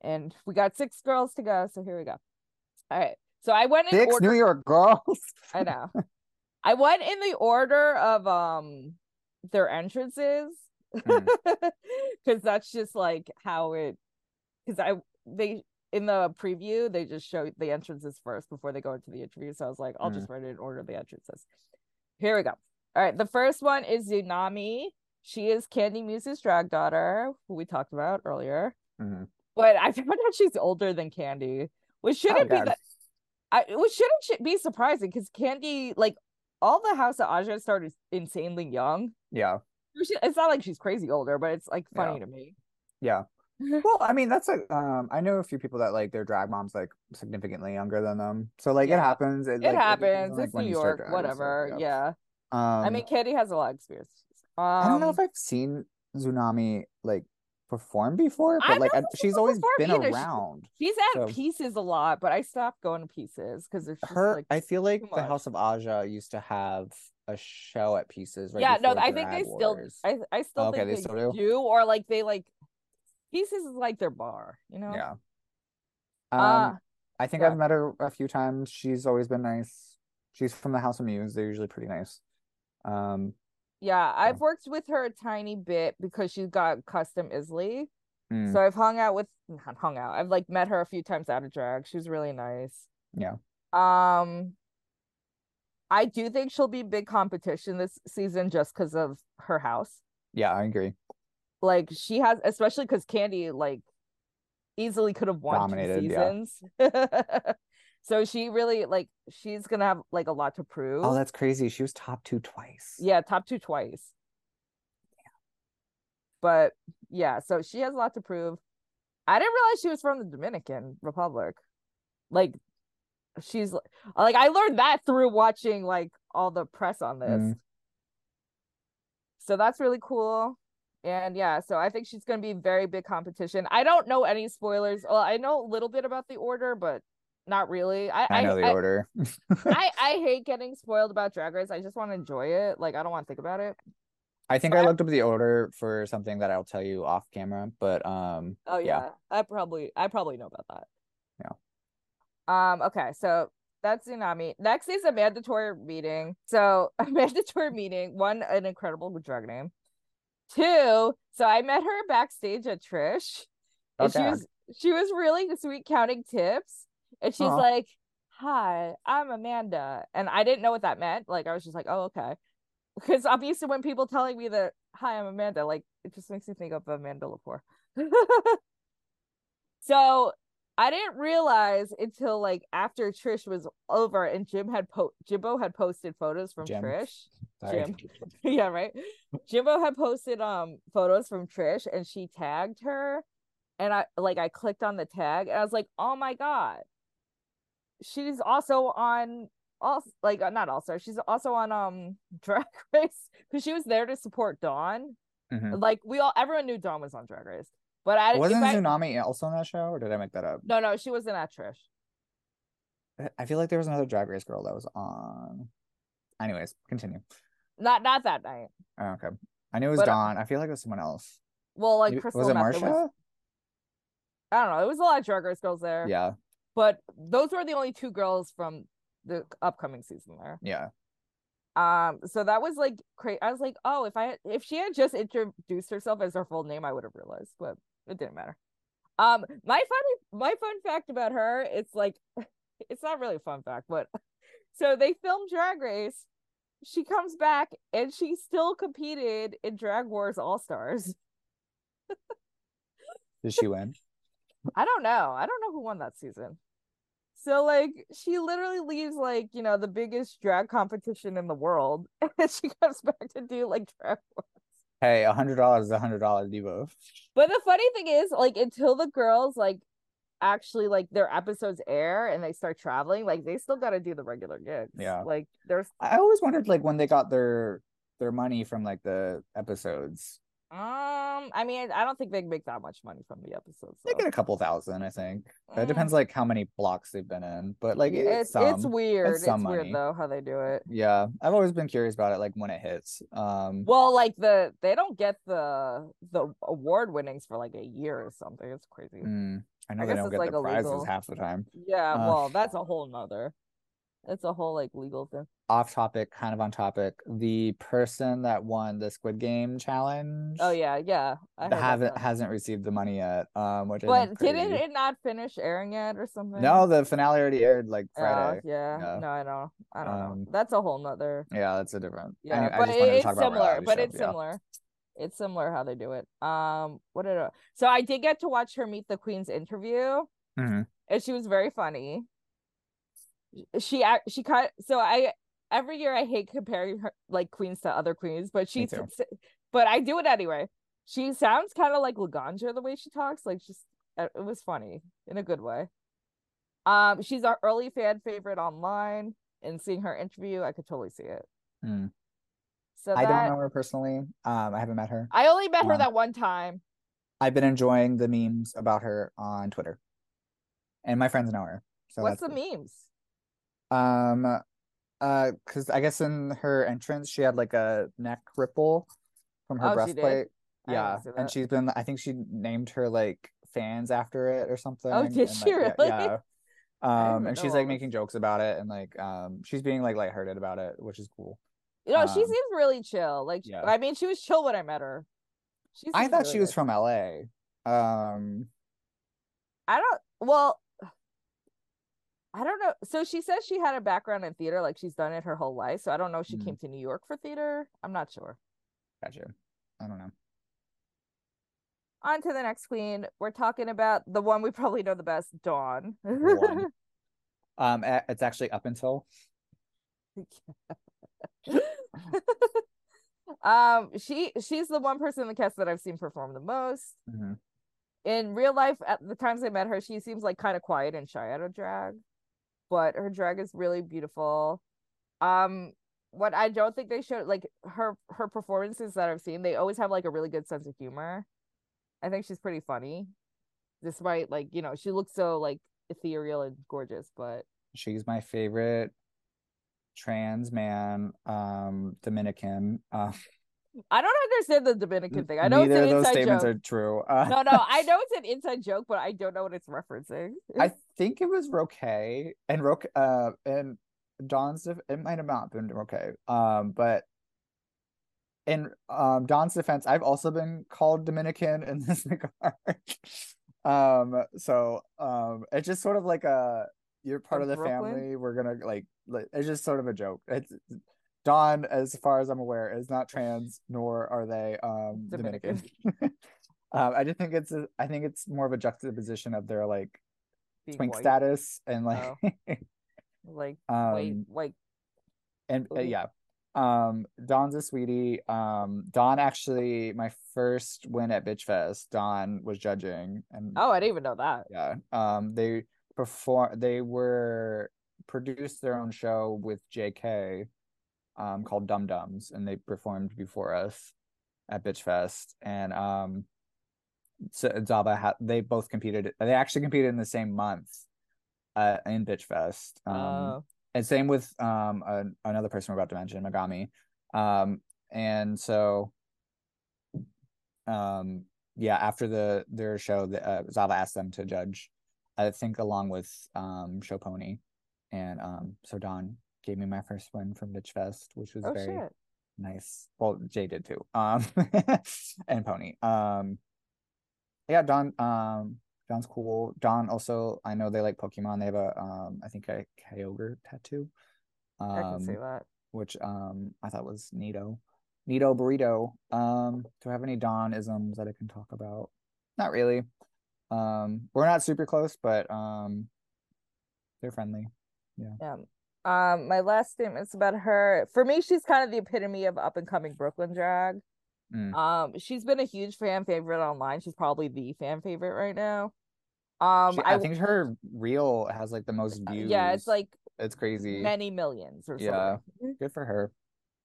And we got six girls to go, so here we go. All right. So I went in Six order. New York girls. I know. I went in the order of um their entrances because that's just like how it because I they in the preview they just show the entrances first before they go into the interview. So I was like, I'll Mhm. just write it in order of the entrances. Here we go. All right, the first one is Xunami. She is Kandy Muse's drag daughter, who we talked about earlier. Mhm. But I found out she's older than Kandy, which shouldn't be Oh, God. that. I which shouldn't be surprising because Kandy, like all the House of Aja started insanely young. Yeah, It's not like she's crazy older, but it's like funny Yeah. to me. yeah. Well, I mean, that's like um, I know a few people that like their drag moms like significantly younger than them. So like it happens. It, It like, happens. like, it's when New York, drag, so, whatever. yeah. Um, I mean, Katie has a lot of experience. Um, I don't know if I've seen Tsunami like perform before, I but like I, she's always been either. She- around. she's at so- pieces a lot, but I stopped going to pieces because Her, like I feel like the. House of Aja used to have a show at Pieces. Right yeah, no, I think they Drag still, Wars. I, I still Okay, think they they, still do? or like they like pieces is like their bar, you know? Yeah. Um, Uh, I think yeah. I've met her a few times. She's always been nice. She's from the House of Muse. They're usually pretty nice. Um, Yeah, I've worked with her a tiny bit because she's got custom Isley. mm, So I've hung out with not hung out. I've like met her a few times out of drag. She was really nice. yeah. Um I do think she'll be big competition this season just because of her house. Yeah, I agree. Like she has especially because Kandy like easily could have won two Dominated, yeah. seasons. so she really like she's gonna have like a lot to prove. Oh, that's crazy. She was top two twice. Yeah, top two twice. But yeah, so she has a lot to prove. I didn't realize she was from the Dominican Republic. Like she's like I learned that through watching like all the press on this. Mm. So that's really cool. And yeah, so I think she's going to be very big competition. I don't know any spoilers. Well, I know a little bit about the order, but not really. I I know the I, order. I I hate getting spoiled about Drag Race. I just want to enjoy it. Like I don't want to think about it. I think so I looked up the order for something that I'll tell you off camera, but um, Oh Yeah. yeah. I probably I probably know about that. Yeah. Um, okay, so that's Xunami. Next is Amanda Tori Meating. So Amanda Tori Meating, one, an incredible drag name. Two, so I met her backstage at Trish. And she was she was really sweet counting tips. And she's Aw. like, Hi, I'm Amanda. And I didn't know what that meant. Like I was just like, oh, okay. Because obviously when people telling me that hi, I'm Amanda, like it just makes me think of Amanda Lepore. so I didn't realize until like after Trish was over and Jim had po Jimbo had posted photos from Jim. Trish. Sorry. Jim. yeah, right. Jimbo had posted um photos from Trish and she tagged her. And I like I clicked on the tag and I was like, oh my god. She's also on all like uh, not also she's also on um drag race because she was there to support Dawn. Mhm. Like we all everyone knew Dawn was on drag race. But I Wasn't I- Xunami also on that show, or did I make that up? no no she wasn't at Trish. I feel like there was another Drag Race girl that was on. Anyways, continue. Not not that night. Oh, okay, I knew it was But, uh, Dawn. I feel like it was someone else. Well like Maybe- Crystal was it Marsha? I don't know. It was a lot of drag race girls there. Yeah, But those were the only two girls from the upcoming season there. yeah. Um, so that was like crazy. I was like, oh, if I if she had just introduced herself as her full name, I would have realized, but it didn't matter. Um, my funny, my fun fact about her, it's like, it's not really a fun fact, but so they filmed Drag Race. She comes back and she still competed in Drag Wars All Stars. Did she win? I don't know. I don't know who won that season. So like she literally leaves like, you know, the biggest drag competition in the world and she comes back to do like drag wars. hey, a hundred dollars is a hundred dollars, Devo. But the funny thing is like until the girls like actually like their episodes air and they start traveling, like they still got to do the regular gigs. Yeah. Like there's I always wondered like when they got their their money from like the episodes. um I mean I don't think they make that much money from the episodes. They get a couple thousand, I think. It Mm, depends like how many blocks they've been in, but like it's it's some. it's weird. It's, some weird though how they do it. Yeah, I've always been curious about it, like when it hits. Um, Well, like the they don't get the the award winnings for like a year or something. It's crazy. mm, I know I they don't get like, the prizes illegal. half the time. Yeah, Uh, well, that's a whole nother. It's a whole like legal thing. Off topic, kind of on topic. The person that won the Squid Game challenge. Oh yeah, yeah. I haven't hasn't received the money yet. Um, which But didn't it not finish airing yet or something? No, the finale already aired like Oh, Friday. yeah. Yeah. No, I know. I don't Um, know. That's a whole nother. Yeah, that's a different. Yeah, Anyway, but just it- wanted to it's similar. But it's yeah. similar. It's similar how they do it. Um, what did I... so I did get to watch her meet the Queen's interview. Mhm. and she was very funny. She she cut so I every year I hate comparing her like queens to other queens, but she Me too. s- but I do it anyway. She sounds kind of like Laganja the way she talks, like just uh, it was funny in a good way. Um, she's our early fan favorite online, and seeing her interview, I could totally see it. Mm. So I that don't know her personally. Um, I haven't met her. I only met her Um, that one time. I've been enjoying the memes about her on Twitter, and my friends know her. So What's the memes? Um, uh, because I guess in her entrance she had like a neck ripple from her Oh, breastplate. Yeah, and she's been. I think she named her like fans after it or something. Oh, did and, she like, really? Yeah. Um, and she's like making jokes about it and like um she's being like lighthearted about it, which is cool. You know, she Um, seems really chill. Like, yeah. I mean, she was chill when I met her. She I thought really she was nice. from LA. Um I don't. Well, I don't know. So she says she had a background in theater, like she's done it her whole life. So I don't know if she Mm. came to New York for theater. I'm not sure. gotcha. I don't know. On to the next queen. We're talking about the one we probably know the best, Dawn. Um it's actually up until um, she she's the one person in the cast that I've seen perform the most. Mhm. In real life, at the times I met her, she seems like kind of quiet and shy out of drag, but her drag is really beautiful. Um, what I don't think they showed like her her performances that I've seen, they always have like a really good sense of humor. I think she's pretty funny, despite like you know she looks so like ethereal and gorgeous, but she's my favorite trans man, um Dominican. Um I don't understand the Dominican thing. I know it's neither an of those statements joke. are true. Uh, No, no, I know it's an inside joke, but I don't know what it's referencing. I think it was Roque and Roque uh and Don's. it might have not been Roque. Um but in um Dawn's defense, I've also been called Dominican in this regard. um so um it's just sort of like a you're part of the Brooklyn? family. We're gonna like, like it's just sort of a joke. It's Dawn, as far as I'm aware, is not trans, nor are they um Dominican. um, I just think it's a, I think it's more of a juxtaposition of their like Being twink white, status and like like um white, white. and uh, yeah um don's a sweetie um don actually my first win at bitch fest don was judging and Oh, I didn't even know that. yeah um they perform they were produced their own show with jk um called dum dums and they performed before us at bitch fest and um so Zaba had they both competed they actually competed in the same month uh in bitch fest um Uh, and same with um an, another person we're about to mention Megami um and so um yeah after the their show the, uh, Zava asked them to judge I think along with um Show Pony and um so Dawn gave me my first win from Bitch Fest which was oh very shit. nice well Jay did too um and Pony um yeah Dawn um Dawn's cool. Dawn also, I know they like Pokemon. They have a um, I think a Kyogre tattoo. I can see Um, that. which um I thought was neato. Neato burrito. Um, do I have any Don isms that I can talk about? Not really. Um, we're not super close, but um, they're friendly. Yeah. Yeah. Um, my last statement's about her. For me, she's kind of the epitome of up and coming Brooklyn drag. Mm. Um, she's been a huge fan favorite online. She's probably the fan favorite right now. Um, She- I, think her reel has like the most views. yeah, it's like it's crazy. many millions or Yeah. something. Good for her.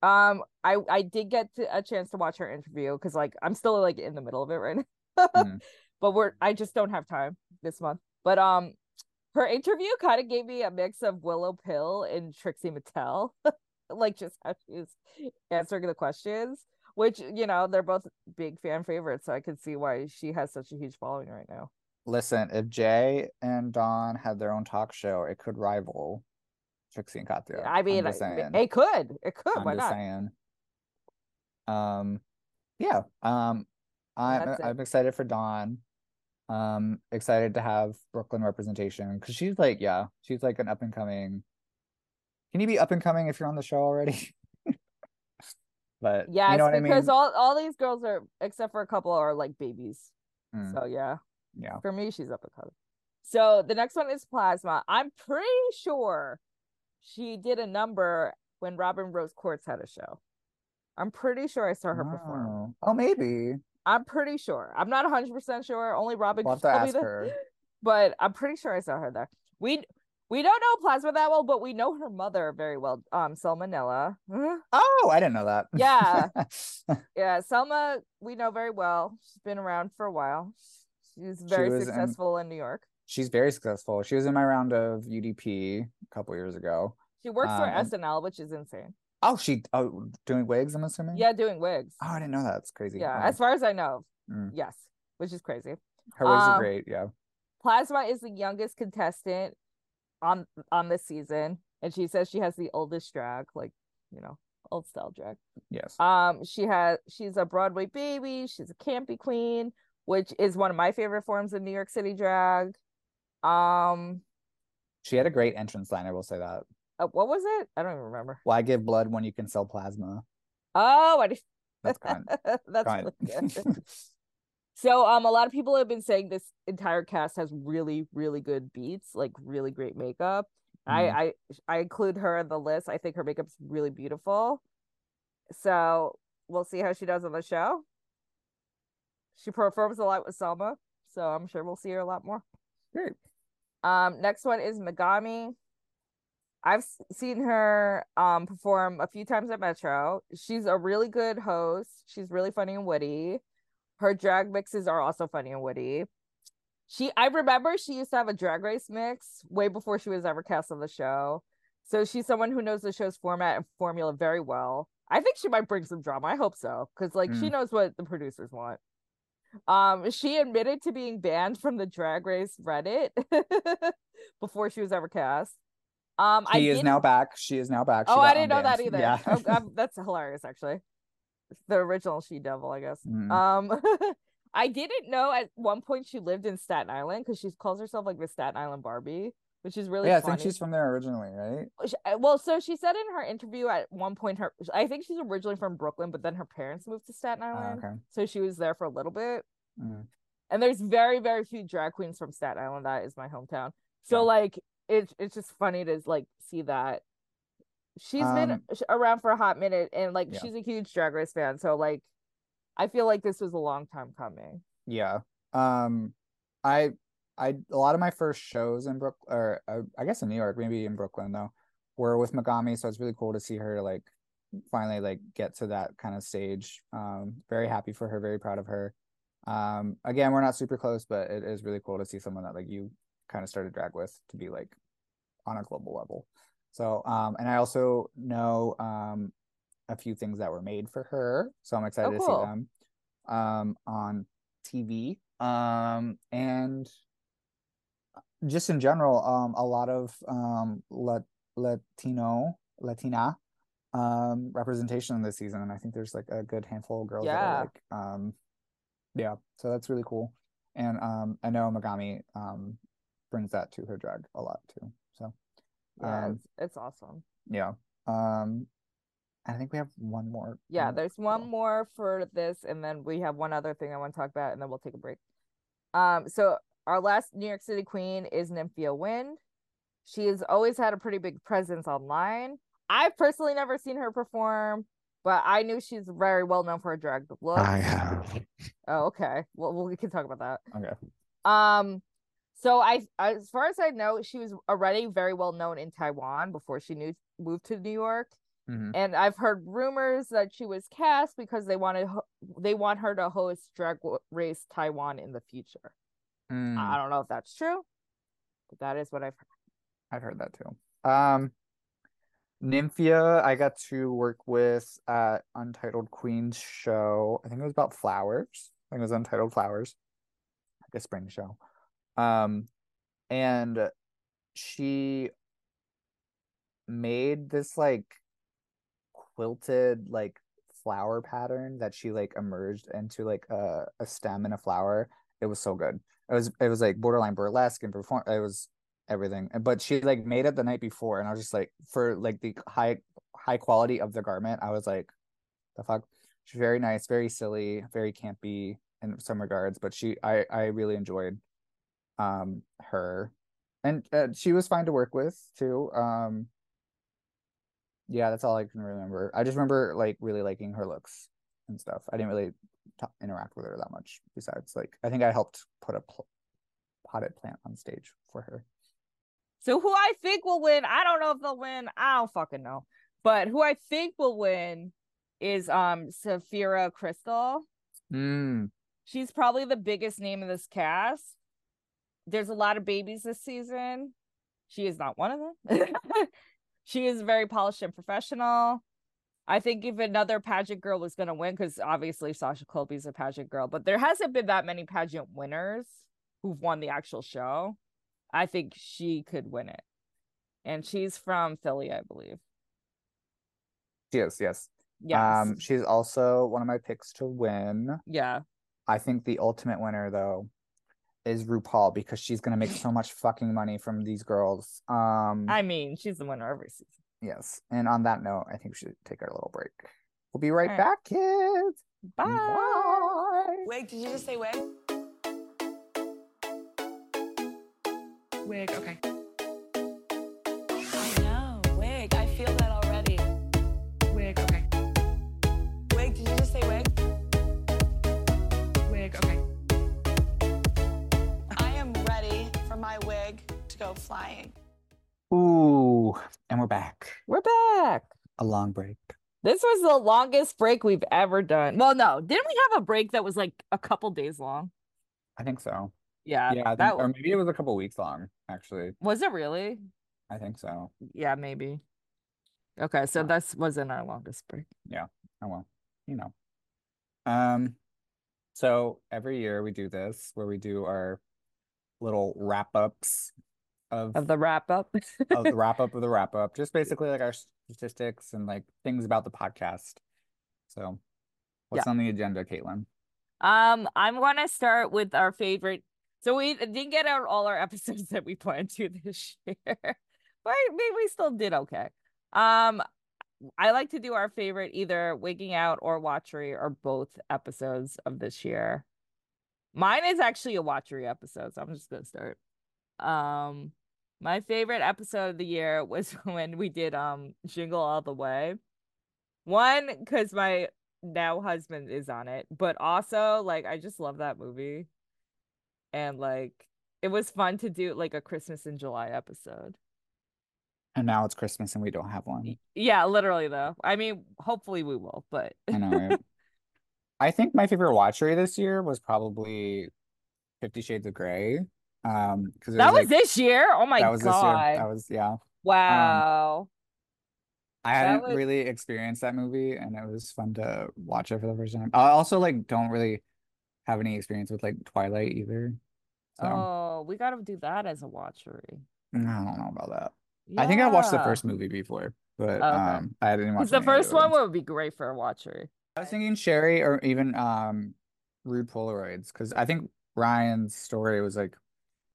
Um, I I did get to, a chance to watch her interview because like I'm still like in the middle of it right now, Mm. but we're I just don't have time this month. But um, her interview kind of gave me a mix of Willow Pill and Trixie Mattel, like just how she was answering the questions. Which you know they're both big fan favorites, so I can see why she has such a huge following right now. Listen, if Jay and Dawn had their own talk show, it could rival Trixie and Katya. I mean, I'm just saying. it could, it could. I'm why just not? saying. Um, yeah. Um, I'm. I'm excited for Dawn. Um, excited to have Brooklyn representation because she's like, yeah, she's like an up and coming. Can you be up and coming if you're on the show already? but Yes, you know what I because mean. all all these girls are, except for a couple, are like babies. Mm, So yeah. yeah. For me, she's up and coming. So the next one is Plasma. I'm pretty sure she did a number when Robin Rose Quartz had a show. I'm pretty sure I saw her perform. Oh. oh, maybe. I'm pretty sure. I'm not 100% sure. Only Robin have to tell me her. But I'm pretty sure I saw her there. We we don't know Plasma that well, but we know her mother very well. Um, Salmonella. Oh, I didn't know that. Yeah. Yeah, Selma, we know very well. She's been around for a while. She's very in- successful in New York. She's very successful. She was in my round of UDP a couple years ago. She works for Um, and- SNL, which is insane. Oh, she oh doing wigs, I'm assuming? Yeah, doing wigs. Oh, I didn't know that. It's crazy. yeah, as far as I know, Mm. yes, which is crazy. Her wigs are um, great, yeah. Plasma is the youngest contestant. on on this season, and she says she has the oldest drag, like you know, old style drag. Yes. Um, she has she's a Broadway baby. She's a campy queen, which is one of my favorite forms of New York City drag. Um, She had a great entrance line, I will say that. Uh, what was it? I don't even remember. Why give blood when you can sell plasma? Oh, I just That's kind. that's kind. really good. So um a lot of people have been saying this entire cast has really really good beats, like really great makeup. I I I include her in the list. I think her makeup's really beautiful. So we'll see how she does on the show. She performs a lot with Selma, so I'm sure we'll see her a lot more. Great. Um next one is Megami. I've seen her um perform a few times at Metro. She's a really good host. She's really funny and witty. Her drag mixes are also funny and witty. She I remember she used to have a drag race mix way before she was ever cast on the show. So she's someone who knows the show's format and formula very well. I think she might bring some drama. I hope so. Cause like she Mm. knows what the producers want. Um, she admitted to being banned from the drag race Reddit before she was ever cast. Um, I She is did- now back. She is now back. She Oh, I didn't know that either. Yeah. Oh, um, that's hilarious, actually. The original She Devil, I guess. Mm. Um, I didn't know at one point she lived in Staten Island because she calls herself like the Staten Island Barbie, which is really yeah, I think she's from there originally, right? Uh, Well, so she said in her interview at one point, her I think she's originally from Brooklyn, but then her parents moved to Staten Oh, Island, okay. so she was there for a little bit. Mm. And there's very, very few drag queens from Staten Island. That is my hometown. So Yeah. like, it's it's just funny to like see that she's been Um, around for a hot minute, and like Yeah. she's a huge Drag Race fan. So like, I feel like this was a long time coming. Yeah. Um, I, I, a lot of my first shows in Brook, or uh, I guess in New York, maybe in Brooklyn though, were with Megami. So it's really cool to see her like finally like get to that kind of stage. Um, very happy for her, very proud of her. Um, again, we're not super close, but it is really cool to see someone that like you kind of started drag with to be like on a global level. So, um, and I also know um a few things that were made for her, so I'm excited to see them um on TV. Um, and just in general, um, a lot of um Lat- Latino, Latina um representation this season, and I think there's like a good handful of girls that Yeah. are like um yeah, so that's really cool. And um I know Megami um brings that to her drag a lot too. So Yeah, Um, it's, it's awesome. yeah. Um I think we have one more. Yeah, more there's one more for this, and then we have one other thing I want to talk about, and then we'll take a break. Um, so our last New York City queen is Nymphia Wind. She has always had a pretty big presence online. I've personally never seen her perform, but I knew she's very well known for her drag look. I have. Oh, okay. Well, well, we can talk about that. Okay. Um, so I, as far as I know, she was already very well known in Taiwan before she knew moved to New York. Mhm. And I've heard rumors that she was cast because they wanted they want her to host Drag Race Taiwan in the future. Mm, I don't know if that's true, but that is what I've heard. I've heard that too. Um Nymphia, I got to work with at Untitled Queens show. I think it was about flowers. I think it was Untitled Flowers, like a spring show. Um, and she made this like quilted like flower pattern that she like emerged into like a, a stem and a flower. It was so good. It was it was like borderline burlesque and perform. It was everything. But she like made it the night before, and I was just like, for like the high high quality of the garment, I was like, the fuck. She's very nice, very silly, very campy in some regards, but she I I really enjoyed um her, and uh, she was fine to work with too. Um, yeah, that's all I can remember. I just remember like really liking her looks and stuff. I didn't really t- interact with her that much. Besides, like I think I helped put a pl- potted plant on stage for her. So who I think will win, I don't know if they'll win. I don't fucking know. But who I think will win is um Sapphira Cristál. Mm. She's probably the biggest name in this cast. There's a lot of babies this season. She is not one of them. she is very polished and professional. I think if another pageant girl was going to win, because obviously Sasha Colby's a pageant girl, but there hasn't been that many pageant winners who've won the actual show. I think she could win it. and she's from Philly, I believe. She is, yes. Yes. Um, she's also one of my picks to win. yeah. I think the ultimate winner though is RuPaul because she's gonna make so much fucking money from these girls. Um, I mean, she's the winner every season. yes. And on that note, I think we should take our little break. We'll be right Alright. back, kids. Bye. Bye. Wig, did you just say wig? Wig. Okay. A long break. This was the longest break we've ever done. Well, no, didn't we have a break that was like a couple days long? I think so. Yeah, yeah, think, that or maybe it was a couple weeks long. Actually, was it really? I think so. Yeah, maybe. Okay, so Yeah. this wasn't our longest break. Yeah. Oh well, you know. Um, so every year we do this where we do our little wrap ups of Of the wrap up. of the wrap up of the wrap up, just basically like our statistics and like things about the podcast. So, what's on the agenda, Caitlin? Um, I'm gonna start with our favorite. So we didn't get out all our episodes that we planned to this year, but maybe we still did okay. Um, I like to do our favorite either wigging out or watchery or both episodes of this year. Mine is actually a watchery episode, so I'm just gonna start. Um, my favorite episode of the year was when we did um Jingle All the Way. One, because my now husband is on it, but also like I just love that movie. And like it was fun to do like a Christmas in July episode. And now it's Christmas and we don't have one. Yeah, literally though. I mean, hopefully we will, but I know. Right? I think my favorite watchery this year was probably Fifty Shades of Grey. Um, because that was this year. Oh my that was this year. god. That was yeah. wow. I That hadn't was- really experienced that movie, and it was fun to watch it for the first time. I also like don't really have any experience with like Twilight either. So Oh, we gotta do that as a watchery. I don't know about that. I think I watched the first movie before, but Okay. um I didn't watch the first one would be great for a watchery. I was thinking Sherry or even um Rude Polaroids because I think Ryan's story was like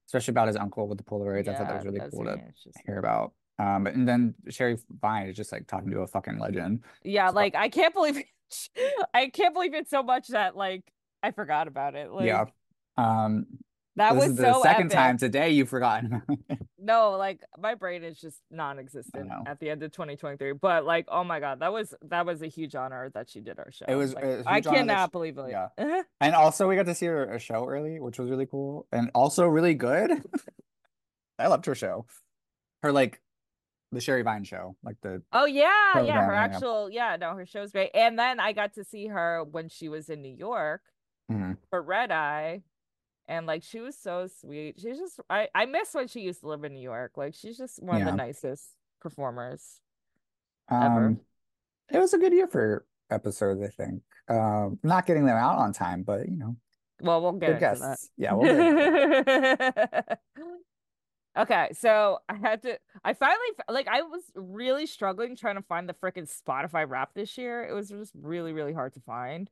especially about his uncle with the Polaroids. I thought that was really that's cool to interesting. hear about. Um and then Sherry Vine is just like talking to a fucking legend. Yeah, So- like I can't believe it. I can't believe it so much that like I forgot about it. Like yeah. Um that this was is the so second epic. time today you've forgotten. No, like my brain is just non-existent at the end of 2023. But like, oh my god, that was that was a huge honor that she did our show. It was Like, I cannot she- believe it. yeah. And also we got to see her a show early, which was really cool. And also really good. I loved her show. Her like the Sherry Vine show. Like the Oh yeah, yeah, Program, her yeah, yeah. actual yeah, no, her show's great. And then I got to see her when she was in New York Mhm. for Red Eye. And like she was so sweet. She's just I I miss when she used to live in New York. Like she's just one of the nicest performers. Ever. um it was a good year for episodes, I think. Um not getting them out on time, but you know, Well, we'll get into that. Yeah, we'll okay, so I had to. I finally like. I was really struggling trying to find the freaking Spotify Wrap this year. It was just really, really hard to find.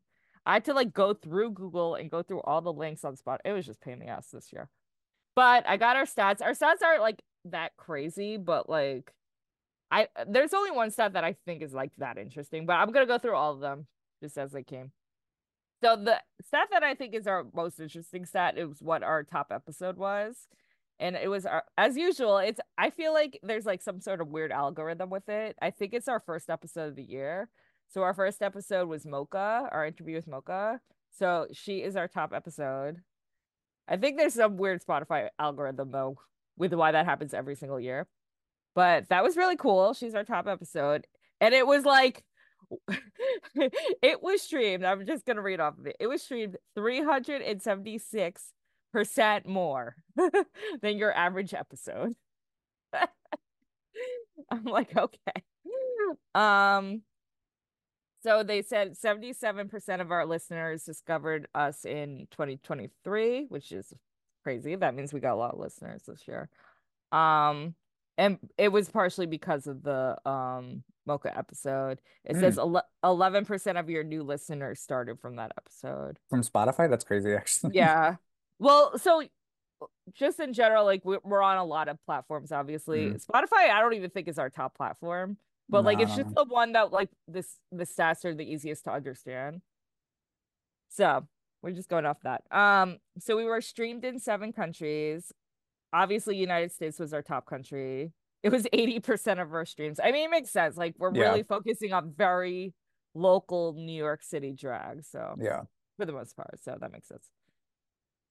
I had to like go through Google and go through all the links on Spot. It was just pain in the ass this year. But I got our stats. Our stats aren't like that crazy, but like, I there's only one stat that I think is like that interesting. But I'm gonna go through all of them just as they came. So the stat that I think is our most interesting stat is what our top episode was. And it was our, as usual, it's I feel like there's like some sort of weird algorithm with it. I think it's our first episode of the year. So our first episode was Mocha, our interview with Mocha. So she is our top episode. I think there's some weird Spotify algorithm though with why that happens every single year. But that was really cool. She's our top episode. And it was like it was streamed. I'm just gonna read off of it. It was streamed 376 percent more than your average episode. I'm like, okay. Um so they said 77% of our listeners discovered us in 2023, which is crazy. That means we got a lot of listeners this year. Um and it was partially because of the um Mocha episode. It Mm. says eleven percent of your new listeners started from that episode. From Spotify? That's crazy, actually. Yeah. Well, so just in general, like we- we're on a lot of platforms. Obviously, Mm. Spotify, I don't even think is our top platform, but like No, it's just the one that like this the stats are the easiest to understand. So we're just going off that. Um, so we were streamed in seven countries. Obviously, United States was our top country. It was 80% of our streams. I mean, it makes sense. Like we're Yeah. really focusing on very local New York City drag. So Yeah. for the most part. So that makes sense.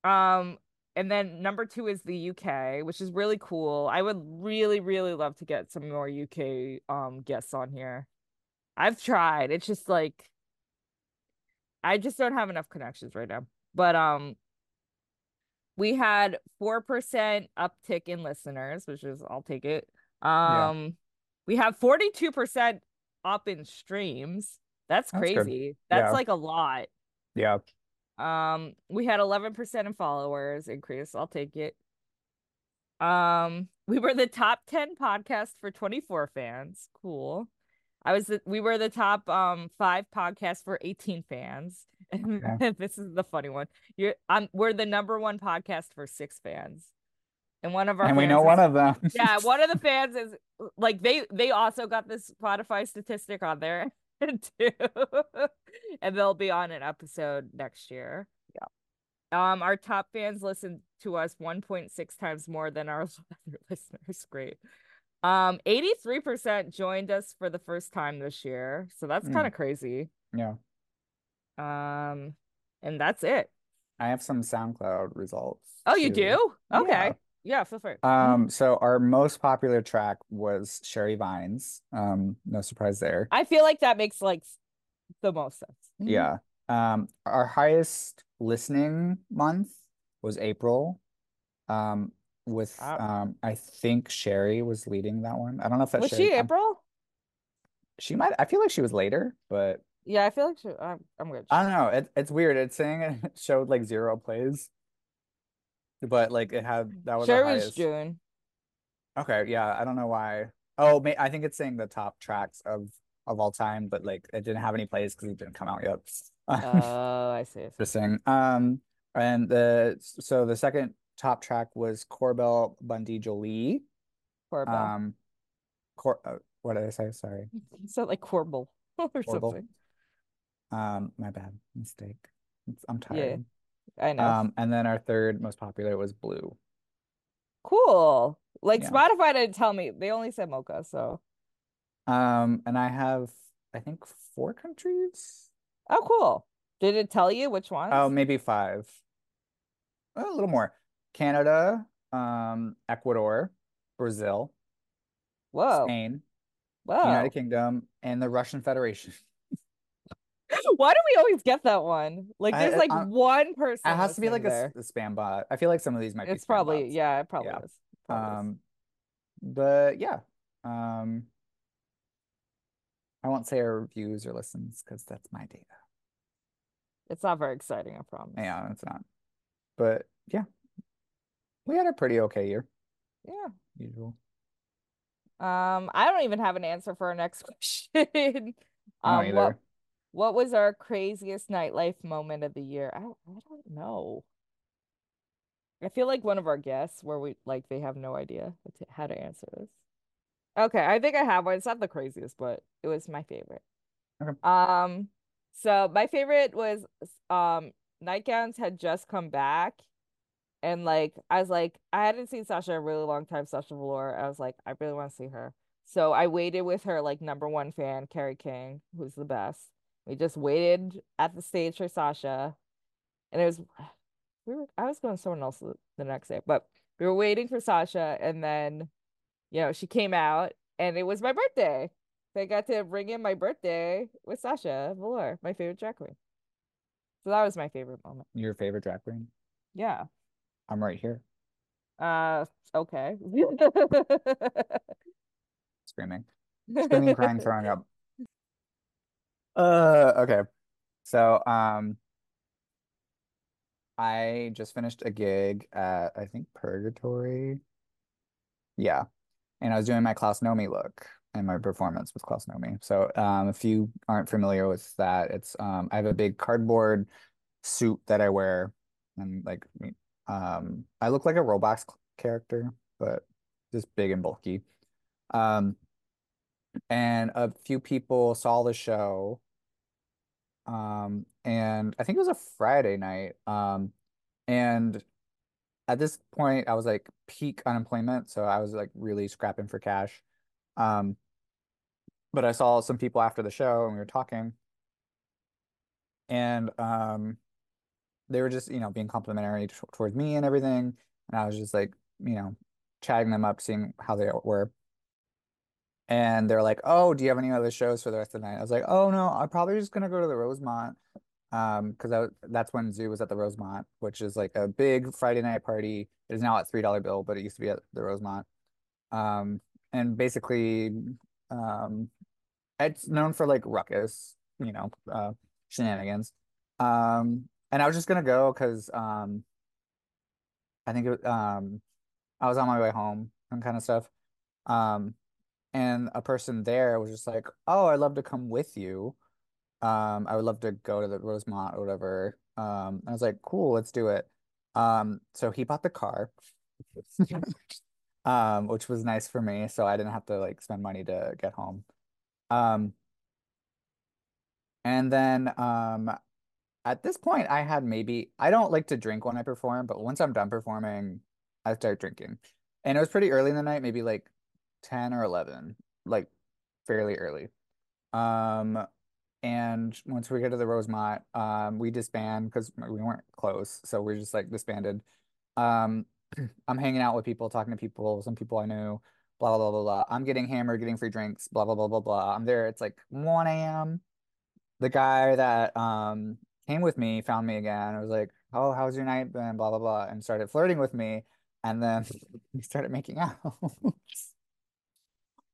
Um, and then number two is the UK, which is really cool. I would really, really love to get some more UK um guests on here. I've tried. It's just like I just don't have enough connections right now. But um we had 4% uptick in listeners, which is I'll take it. Yeah. Um we have 42% up in streams. That's That's crazy. That's Yeah. like a lot. Yeah. Um, we had 11% in followers increase. I'll take it. Um, we were the top 10 podcast for 24 fans. Cool. I was the, we were the top um five podcast for 18 fans. Okay. this is the funny one. You're um we're the number one podcast for six fans. And one of our And we know is- one of them. yeah, one of the fans is like they they also got this Spotify statistic on there too, and they'll be on an episode next year. Yeah. Um, our top fans listen to us 1.6 times more than our other listeners. Great. Um, 83% joined us for the first time this year, so that's Mm. kind of crazy. Yeah. Um, and that's it. I have some SoundCloud results. Oh, you too. do? Okay. Yeah. Yeah, feel free. Um, so our most popular track was Sherry Vines. Um, no surprise there. I feel like that makes like the most sense. Yeah. Um, our highest listening month was April. Um, with Wow. um, I think Sherry was leading that one. I don't know if that's Was Sherry. she I'm- April? She might. I feel like she was later, but Yeah, I feel like she, I'm, I'm good. I don't know. It, it's weird. It's saying it showed like zero plays, but like it had that was Sure was highest. June. Okay, yeah, I don't know why. Oh, may I think it's saying the top tracks of of all time, but like it didn't have any plays because it didn't come out yet. Oh, I see. Interesting. Um, and the so the second top track was Corbell Bundy Jolie. Corbel. Um, Cor uh, what did I say? Sorry. You said like Corbel or Corbel. something. Um, my bad mistake. It's, I'm tired. I know. Um, and then our third most popular was Blue. cool. Like yeah. Spotify didn't tell me. They only said Mocha. So, Um, and I have I think four countries. oh, cool. Did it tell you which ones? Oh, maybe five. Oh, a little more. Canada, um, Ecuador, Brazil, Whoa. Spain, Whoa. United Kingdom, and the Russian Federation. Why do we always get that one? Like, I- there's like I- one person. It has to be like a, a spam bot. I feel like some of these might It's probably bots. yeah. It probably Yeah. is. Probably is. Um, but yeah. Um, I won't say our reviews or listens because that's my data. It's not very exciting. I promise. Yeah, it's not. But yeah, we had a pretty okay year, Yeah. usual. Um, I don't even have an answer for our next question. Um, what either. What was our craziest nightlife moment of the year? I don't, I don't know. I feel like one of our guests where we like they have no idea to, how to answer this. Okay, I think I have one. It's not the craziest, but it was my favorite. Okay. Um, so my favorite was um Nightgowns had just come back. And like I was like, I hadn't seen Sasha in a really long time, Sasha Velour. I was like, I really want to see her. So I waited with her like number one fan, Carrie King, who's the best. We just waited at the stage for Sasha. And it was we were I was going someone else the next day, but we were waiting for Sasha and then you know, she came out and it was my birthday. So I got to bring in my birthday with Sasha Velour, my favorite drag queen. So that was my favorite moment. Your favorite drag queen? Yeah. I'm right here Uh, okay. screaming, screaming, crying, throwing up. Uh, okay. So, um, I just finished a gig at I think Purgatory. Yeah. and I was doing my Klaus Nomi look and my performance with Klaus Nomi. So um, if you aren't familiar with that, it's um, I have a big cardboard suit that I wear, and like um, I look like a Roblox character, but just big and bulky. Um, and a few people saw the show. Um, and I think it was a Friday night. Um, and at this point, I was like peak unemployment, so I was like really scrapping for cash. Um, but I saw some people after the show and we were talking, and um, they were just you know being complimentary t- towards me and everything, and I was just like you know chatting them up, seeing how they were. And they're like, "Oh, do you have any other shows for the rest of the night?" I was like, "Oh no, I'm probably just gonna go to the Rosemont." Um, because that's when Zoo was at the Rosemont, which is like a big Friday night party. It is now at three dollar bill, but it used to be at the Rosemont. Um, and basically, um, it's known for like ruckus, you know, uh, shenanigans. Um, and I was just gonna go because um, I think it, um, I was on my way home and kind of stuff. Um, and a person there was just like, "Oh, I'd love to come with you. Um, I would love to go to the Rosemont or whatever." Um, I was like, "Cool, let's do it." Um, so he bought the car, um, which was nice for me, so I didn't have to like spend money to get home. Um, and then um, at this point, I had maybe I don't like to drink when I perform, but once I'm done performing, I start drinking. And it was pretty early in the night, maybe like 10 or 11, like fairly early. Um, and once we get to the Rosemont, um, we disband because we weren't close, so we are just like disbanded. Um, I'm hanging out with people, talking to people, some people I knew, blah blah blah blah blah. I'm getting hammered, getting free drinks, blah blah blah blah blah. I'm there. It's like 1 a.m. The guy that um came with me found me again. I was like, "Oh, how's your night been?" Blah blah blah, and started flirting with me, and then we started making out.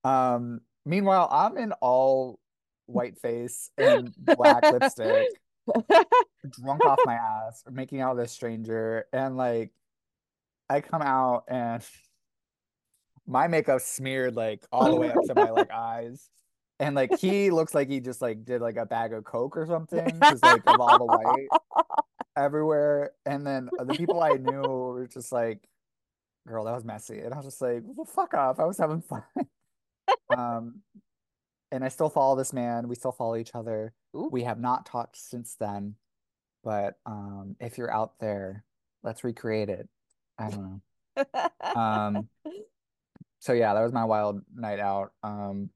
um, meanwhile, I'm in all white face and black lipstick, drunk off my ass, making out with a stranger, and like, I come out and my makeup smeared like all the way up to my like eyes. And like he looks like he just like did like a bag of coke or something because like of all the white everywhere. And then the people I knew were just like, "Girl, that was messy," and I was just like, "Well, fuck off! I was having fun." Um, and I still follow this man. We still follow each other. Ooh. We have not talked since then, but um, if you're out there, let's recreate it. I don't know. Um, so yeah, that was my wild night out. Um,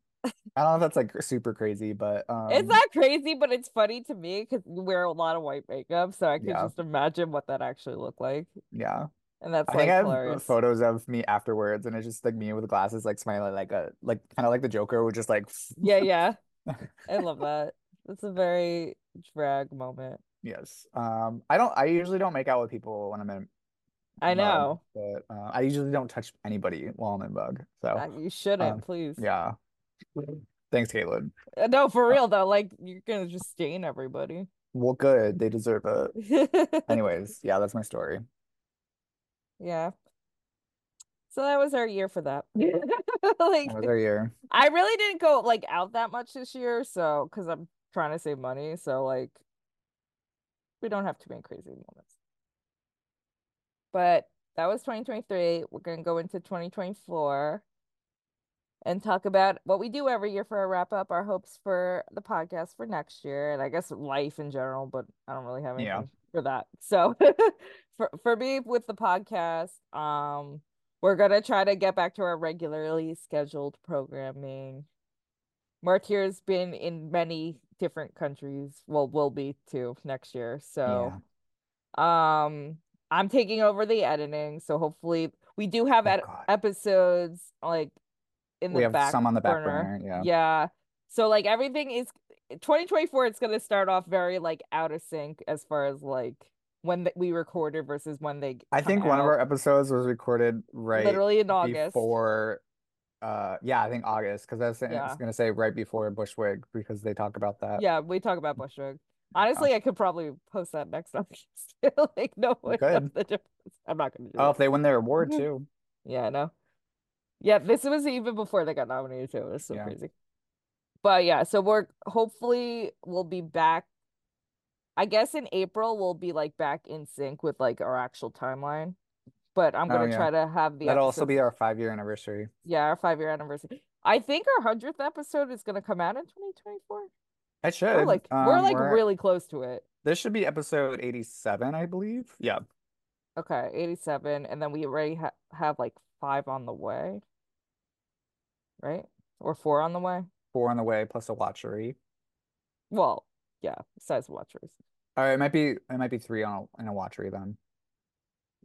I don't know if that's like super crazy, but um, it's not crazy, but it's funny to me because you wear a lot of white makeup, so I can Yeah. just imagine what that actually looked like, yeah. And that's I like think I have hilarious. photos of me afterwards, and it's just like me with glasses, like smiling, like a like kind of like the Joker, with just like Yeah, yeah, I love that. It's a very drag moment. yes. Um, I don't. I usually don't make out with people when I'm in. I Bug, know. but uh, I usually don't touch anybody while I'm in bug. So Uh, You shouldn't, um, please. yeah. Thanks, Caitlin. Uh, No, for real though. Like you're gonna just stain everybody. Well, good. They deserve it. Anyways, yeah, that's my story. Yeah. So that was our year for that. Like That was our year. I really didn't go like out that much this year, so because I'm trying to save money, so like we don't have too many crazy moments. But that was 2023. We're gonna go into 2024 and talk about what we do every year for a wrap up, our hopes for the podcast for next year, and I guess life in general, but I don't really have anything Yeah. For that. So for for me with the podcast, um we're gonna try to get back to our regularly scheduled programming. Martyr's been in many different countries. Well, will be too next year. So um I'm taking over the editing. So hopefully we do have Oh, ed- episodes like in We the have back some on the back burner. burner, yeah. Yeah. So like everything is 2024 it's gonna start off very like out of sync as far as like when th- we recorded versus when they I think one of our episodes was recorded right literally in August. before uh yeah, I think August because I was, Yeah. gonna say right before Bushwig because they talk about that. Yeah, we talk about Bushwig. Honestly, I could probably post that next August. like no one knows the difference. I'm not gonna do Oh, it. if they win their award too. Yeah, I know. Yeah, this was even before they got nominated too. It was so Yeah. crazy. But yeah, so we're hopefully we'll be back. I guess in April we'll be like back in sync with like our actual timeline. But I'm Oh, gonna yeah. try to have the That'll also be our five year anniversary. yeah, our five year anniversary. I think our hundredth episode is gonna come out in 2024. I should. We're like we're Um, like really close to it. This should be episode 87, I believe. Yeah. Okay, 87, and then we already ha have like five on the way, right? Or four on the way. Four on the way plus a watchery. Well, yeah, besides watchers. All right, it might be it might be three on a, in a watchery then.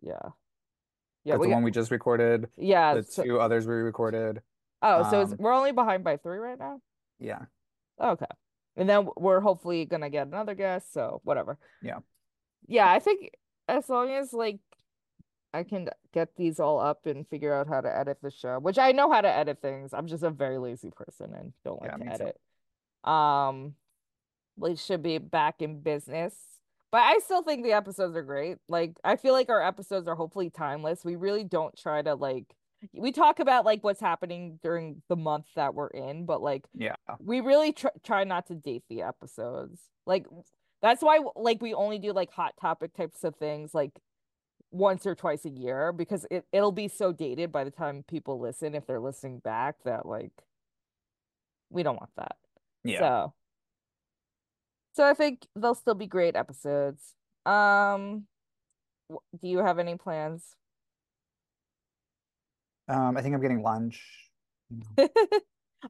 Yeah. Yeah, we the got- one we just recorded, yeah. the so- two others we recorded. oh, so it's, um, we're only behind by three right now. Yeah. Okay, and then we're hopefully gonna get another guest. So whatever. Yeah. Yeah, I think as long as like I can get these all up and figure out how to edit the show, which I know how to edit things. I'm just a very lazy person and don't like Yeah, to too. edit. Um, we should be back in business. But I still think the episodes are great. Like I feel like our episodes are hopefully timeless. We really don't try to like we talk about like what's happening during the month that we're in, but like Yeah. we really tr- try not to date the episodes. Like that's why like we only do like hot topic types of things like once or twice a year because it it'll be so dated by the time people listen if they're listening back that like we don't want that. Yeah. So so I think they'll still be great episodes. Um do you have any plans? Um, I think I'm getting lunch. you know.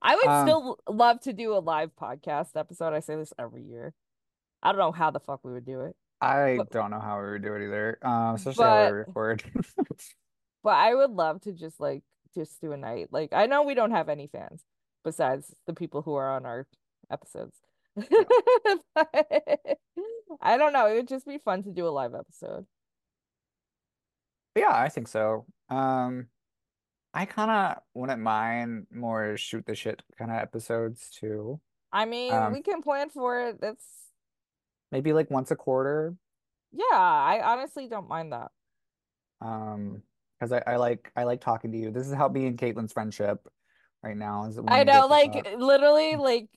I would Um, still love to do a live podcast episode. I say this every year. I don't know how the fuck we would do it, I But- don't know how we would do it either. Um, especially how we But- record. but I would love to just like just do a night. Like I know we don't have any fans besides the people who are on our episodes. But I don't know. It would just be fun to do a live episode. Yeah, I think so. Um, I kind of wouldn't mind more shoot the shit kind of episodes too. I mean, Um, we can plan for it. That's Maybe like once a quarter. yeah, I honestly don't mind that. Um, because I, I like I like talking to you. This is how me and Caitlin's friendship right now is. I know, like talk. literally, like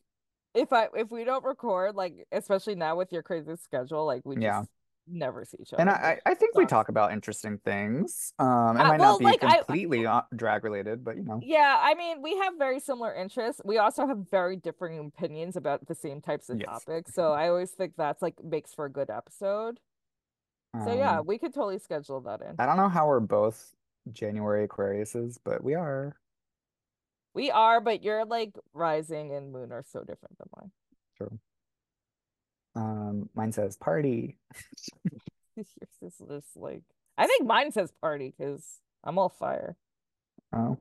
if I if we don't record, like especially now with your crazy schedule, like we Yeah. just never see each other. And I, I I think we talk about interesting things. Um, it Uh, might well, not be like, completely uh, drag related, but you know. Yeah, I mean, we have very similar interests. We also have very differing opinions about the same types of Yes. topics. So I always think that's like makes for a good episode. So yeah, Um, we could totally schedule that in. I don't know how we're both January Aquariuses, but we are. We are, but your like rising and moon are so different than mine. True. Um, mine says party. Yours is just like I think mine says party because I'm all fire. Oh.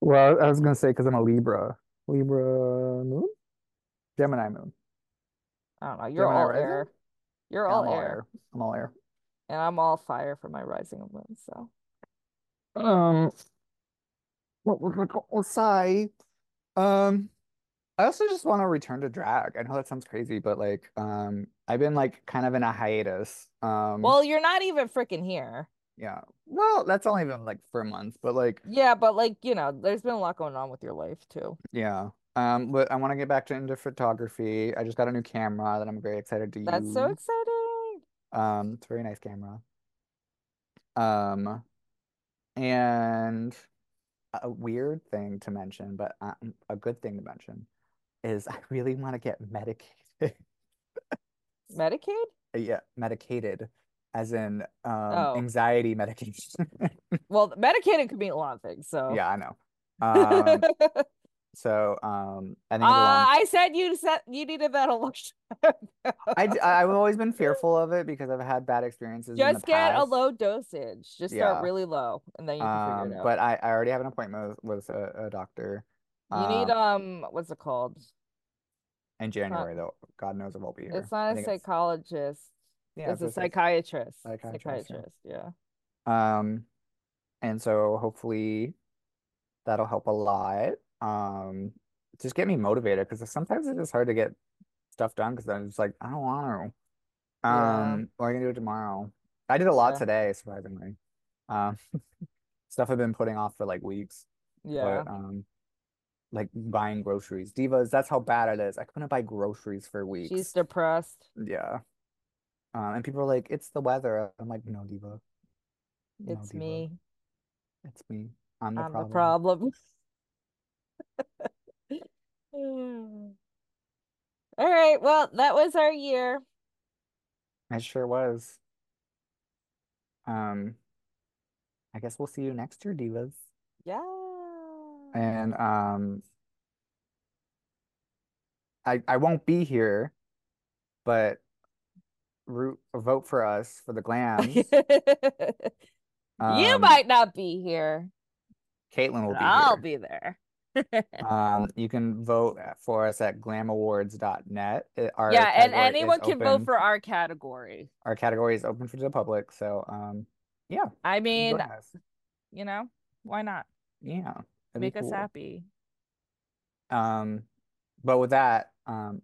Well, I was gonna say because I'm a Libra. Libra moon? Gemini moon. I don't know. You're Gemini all rising? air. You're Yeah, all all air. air. I'm all air. And I'm all fire for my rising moon. So Um, what was I gonna say? Um, I also just want to return to drag. I know that sounds crazy, but like, um, I've been like kind of in a hiatus. Um, well, you're not even freaking here. yeah. Well, that's only been like for a month, but like, Yeah, but like, you know, there's been a lot going on with your life too. yeah. Um, but I want to get back to into photography. I just got a new camera that I'm very excited to use. That's so exciting. Um, it's a very nice camera. Um, and a weird thing to mention, but um, a good thing to mention is I really want to get medicated. Medicaid? Yeah, medicated, as in um Oh. anxiety medication. Well, medicated could mean a lot of things. So Yeah, I know. Um, so um, I think Uh, long- I said you said you needed that a long time. I I've always been fearful of it because I've had bad experiences in the Just get a low dosage. Just Yeah. start really low, and then you can Um, figure it out. but I, I already have an appointment with, with a, a doctor. You need um, um, what's it called? in January though. God knows if I'll be here. It's not a think it's- psychologist. yeah, it's what a it says. psychiatrist. Psychiatrist, yeah. Yeah. Um, and so hopefully that'll help a lot. Um, just get me motivated because sometimes it's just hard to get stuff done because I'm just like, I don't want to. Um, Yeah. Um, or I can do it tomorrow. I did a lot Yeah. today, surprisingly. Um, stuff I've been putting off for like weeks. Yeah. But um, like buying groceries. Divas, that's how bad it is. I couldn't buy groceries for weeks. She's depressed. Yeah. Um, and people are like, it's the weather. I'm like, no, Diva. No, It's Diva. me. It's me. I'm the I'm problem. the problem. All right. Well, that was our year. It sure was. Um, I guess we'll see you next year, Divas. Yeah. And um, I I won't be here, but root vote for us for the glams. you Um, might not be here. Caitlin will be I'll here. be there. Um, you can vote for us at glamawards.net. Our yeah, and anyone can vote for our category. our category is open for the public. So um, yeah, I mean, you know, why not? Yeah, that'd Make us happy. Um, but with that, um,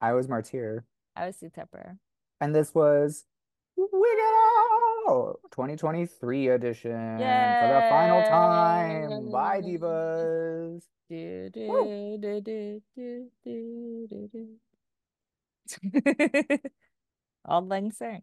I was Martyr, I was C Tepper. and this was Wigging Out 2023 edition for the final time. Bye, divas. Do, do, do, do, do, do, do, do. Auld Lang Syne.